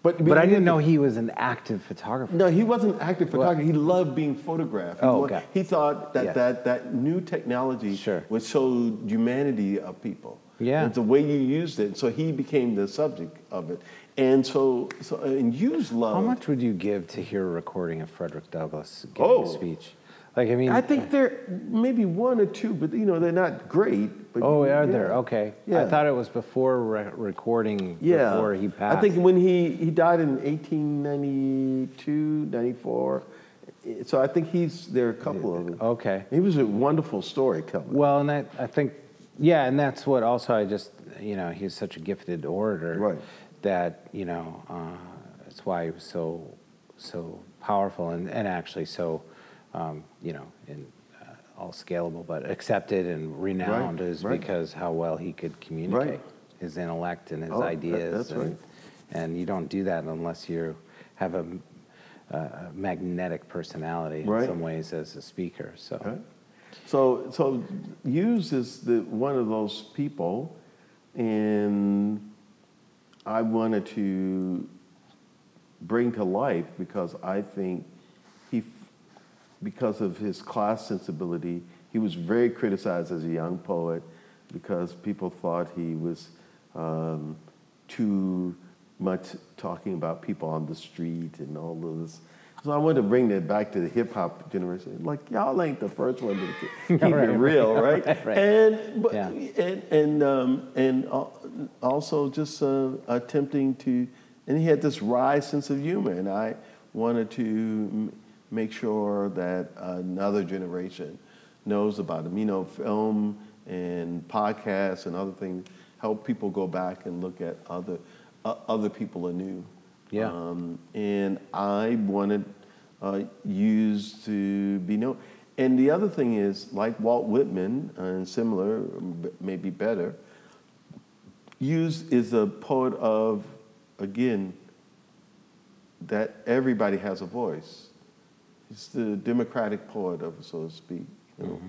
Speaker 2: but,
Speaker 1: but I
Speaker 2: you
Speaker 1: didn't know he was an active photographer.
Speaker 2: No, he wasn't active photographer. He loved being photographed. He
Speaker 1: Oh, okay.
Speaker 2: He thought that, that, that new technology
Speaker 1: Sure.
Speaker 2: would show humanity of people.
Speaker 1: Yeah.
Speaker 2: It's the way you used it. So he became the subject of it. And so, so and Hughes loved.
Speaker 1: How much would you give to hear a recording of Frederick Douglass giving
Speaker 2: Oh.
Speaker 1: a speech? Like, I mean,
Speaker 2: I think there maybe one or two, but you know they're not great. But
Speaker 1: Oh, are
Speaker 2: yeah.
Speaker 1: there? Okay.
Speaker 2: Yeah.
Speaker 1: I thought it was before re- recording,
Speaker 2: Yeah.
Speaker 1: before he passed.
Speaker 2: I think when he, he died in 1892, 94. So I think he's there are a couple of them.
Speaker 1: Okay.
Speaker 2: He was a wonderful storyteller.
Speaker 1: Well, and that, I think, yeah, and that's what also I just, you know, he's such a gifted orator.
Speaker 2: Right.
Speaker 1: That, you know, uh, that's why he was so, so powerful and, and actually so, um, you know, in, uh, all scalable, but accepted and renowned
Speaker 2: Right,
Speaker 1: is
Speaker 2: right.
Speaker 1: because how well he could communicate
Speaker 2: Right.
Speaker 1: his intellect and his
Speaker 2: Oh, that-
Speaker 1: ideas.
Speaker 2: that's
Speaker 1: and,
Speaker 2: right.
Speaker 1: And you don't do that unless you have a, a magnetic personality in some ways as a speaker. So.
Speaker 2: So, so Hughes is the, one of those people, and I wanted to bring to life because I think because of his class sensibility, he was very criticized as a young poet because people thought he was um, too much talking about people on the street and all of this. So I wanted to bring that back to the hip hop generation. Like y'all ain't the first one to keep [laughs]
Speaker 1: Right,
Speaker 2: it real, right?
Speaker 1: right, [laughs] right.
Speaker 2: And but,
Speaker 1: Yeah.
Speaker 2: and and um, and al- also just uh, attempting to, and he had this wry sense of humor, and I wanted to make sure that another generation knows about him. You know, film and podcasts and other things help people go back and look at other uh, other people anew.
Speaker 1: Yeah.
Speaker 2: Um, and I wanted uh, Hughes to be known. And the other thing is, like Walt Whitman, uh, and similar, maybe better, Hughes is a poet of, again, that everybody has a voice. He's the democratic poet of, so to speak. You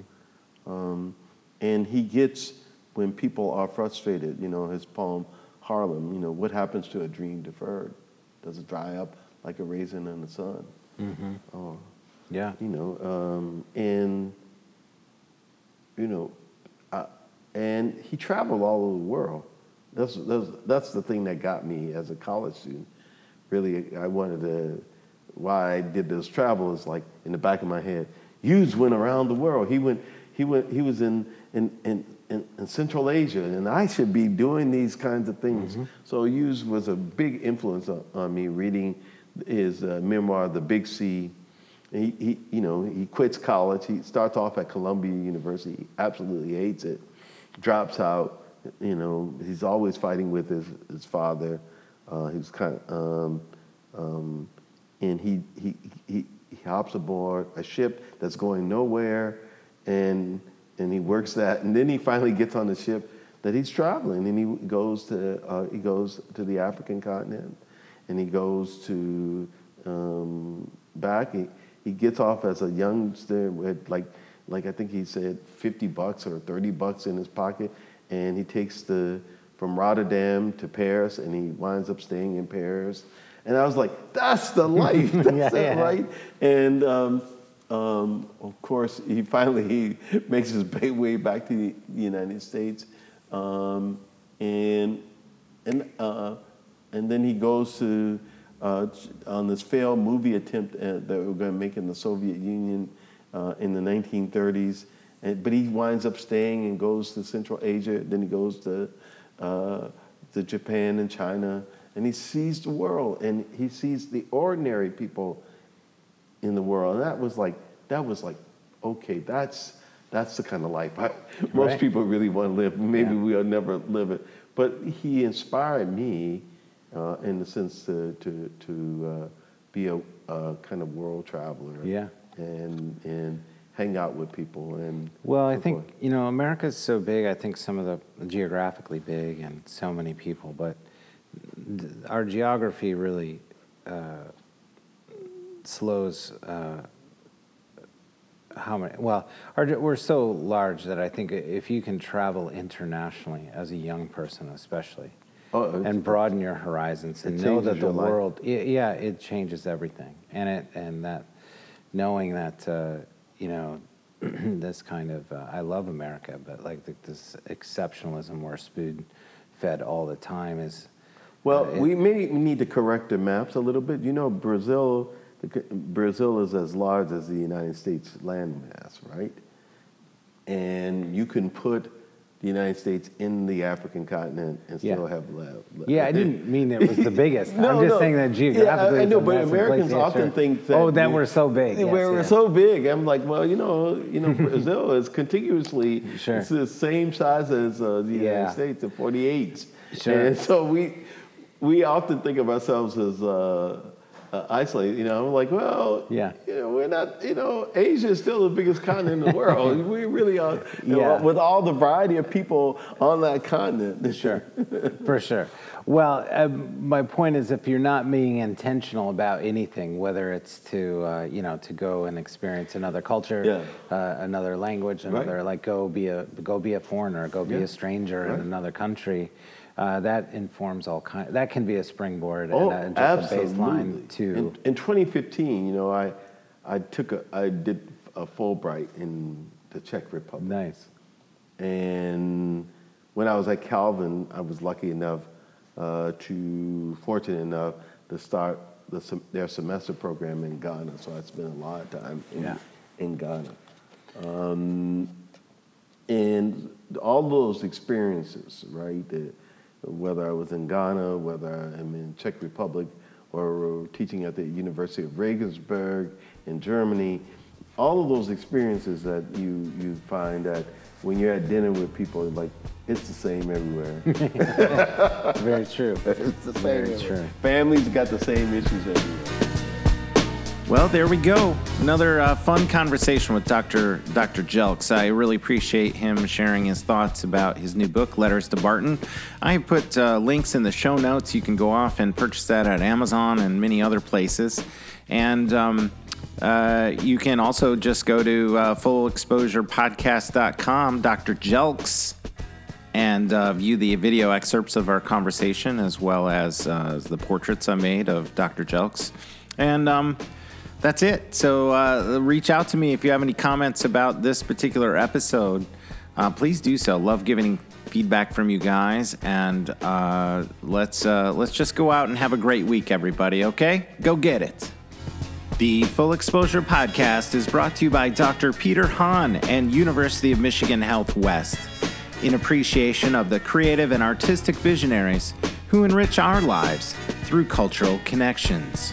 Speaker 2: know? um, and he gets when people are frustrated. You know, his poem Harlem. You know, what happens to a dream deferred? Does it dry up like a raisin in the sun? Or
Speaker 1: Yeah.
Speaker 2: you know, um, and you know, I, and he traveled all over the world. That's, that's that's the thing that got me as a college student. Really, I wanted to. Why I did this travel is like in the back of my head. Hughes went around the world. He went. He went. He was in in in, in, in Central Asia, and I should be doing these kinds of things. So Hughes was a big influence on, on me. Reading his uh, memoir, The Big Sea. He, he, you know, he quits college. He starts off at Columbia University. He absolutely hates it. Drops out. You know, he's always fighting with his, his father. Uh, he was kind of, um, um, and he, he, he, he hops aboard a ship that's going nowhere, and and he works that, and then he finally gets on the ship that he's traveling, and he goes to uh, he goes to the African continent, and he goes to um, back. He, he gets off as a youngster with like, like I think he said 50 bucks or 30 bucks in his pocket, and he takes the from Rotterdam to Paris, and he winds up staying in Paris. And I was like, that's the [laughs] life, that's
Speaker 1: Yeah,
Speaker 2: it,
Speaker 1: yeah.
Speaker 2: right? And um, um, of course, he finally he makes his way back to the United States, um, and and uh, and then he goes to uh, on this failed movie attempt uh, that we're going to make in the Soviet Union uh, in the 1930s. And, but he winds up staying and goes to Central Asia. Then he goes to uh, to Japan and China, and he sees the world, and he sees the ordinary people in the world. And that was like that was like okay, that's that's the kind of life I, [laughs] most
Speaker 1: Right.
Speaker 2: people really want to live. Maybe
Speaker 1: Yeah.
Speaker 2: we'll never live it, but he inspired me uh, in the sense to to to uh, be a, a kind of world traveler.
Speaker 1: Yeah.
Speaker 2: and and hang out with people and
Speaker 1: Well, I think
Speaker 2: forth.
Speaker 1: you know America's so big. I think some of the geographically big and so many people, but our geography really uh, slows uh, how many. Well, our, we're so large that I think if you can travel internationally as a young person, especially,
Speaker 2: Oh,
Speaker 1: and broaden your horizons and
Speaker 2: It
Speaker 1: know that the world, y- yeah, it changes everything, and it and that knowing that uh, you know [clears throat] this kind of uh, I love America, but like the, this exceptionalism we're spoon fed all the time is
Speaker 2: Well,
Speaker 1: it-
Speaker 2: we may need to correct the maps a little bit. You know, Brazil, the Brazil is as large as the United States landmass, right? And you can put the United States in the African continent and
Speaker 1: Yeah.
Speaker 2: still have lab.
Speaker 1: Yeah, I didn't [laughs] mean it was the biggest.
Speaker 2: No,
Speaker 1: I'm just
Speaker 2: no.
Speaker 1: saying that
Speaker 2: Yeah, I- I, know, but. Americans
Speaker 1: Yeah,
Speaker 2: often
Speaker 1: sure.
Speaker 2: think that
Speaker 1: Oh, that
Speaker 2: we-
Speaker 1: we're so big. Yes,
Speaker 2: we're
Speaker 1: yeah.
Speaker 2: so big. I'm like, well, you know, you know, [laughs] Brazil is contiguously
Speaker 1: Sure.
Speaker 2: it's the same size as uh, the
Speaker 1: Yeah.
Speaker 2: United States, the 48.
Speaker 1: Sure.
Speaker 2: And so we we often think of ourselves as uh, uh, isolated. You know, I'm like, well,
Speaker 1: Yeah.
Speaker 2: you know, we're not. You know, Asia is still the biggest continent in the world. [laughs] we really are. you know,
Speaker 1: Yeah.
Speaker 2: with all the variety of people on that continent.
Speaker 1: Sure, for sure. Well, um, my point is, if you're not being intentional about anything, whether it's to uh, you know to go and experience another culture,
Speaker 2: Yeah.
Speaker 1: uh, another language, another like go be a go be a foreigner, go be
Speaker 2: Yeah.
Speaker 1: a stranger
Speaker 2: Right.
Speaker 1: in another country, uh, that informs all kind. That can be a springboard
Speaker 2: Oh,
Speaker 1: and a, just a baseline to.
Speaker 2: In, in 2015, you know, I I took a I did a Fulbright in the Czech Republic.
Speaker 1: nice.
Speaker 2: And when I was at Calvin, I was lucky enough uh, to, fortunate enough to start the, their semester program in Ghana. So I spent a lot of time in,
Speaker 1: Yeah.
Speaker 2: in Ghana. Um, and all those experiences, right? uh, whether I was in Ghana, whether I'm in Czech Republic, or teaching at the University of Regensburg in Germany, all of those experiences that you you find that when you're at dinner with people, like it's the same everywhere. [laughs]
Speaker 1: Very true. [laughs]
Speaker 2: it's the same.
Speaker 1: Very
Speaker 2: everywhere.
Speaker 1: true.
Speaker 2: Families got the same issues everywhere.
Speaker 4: Well, there we go. Another uh, fun conversation with Dr. Dr. Jelks. I really appreciate him sharing his thoughts about his new book, Letters to Baldwin. I put uh, links in the show notes. You can go off and purchase that at Amazon and many other places. And um, uh, you can also just go to uh, fullexposurepodcast.com, Dr. Jelks, and uh, view the video excerpts of our conversation as well as uh, the portraits I made of Dr. Jelks. And um, that's it. So uh, reach out to me if you have any comments about this particular episode. Uh, please do so. Love giving feedback from you guys, and uh, let's uh, let's just go out and have a great week, everybody. Okay, go get it. The Full Exposure Podcast is brought to you by Dr. Peter Hahn and University of Michigan Health West, in appreciation of the creative and artistic visionaries who enrich our lives through cultural connections.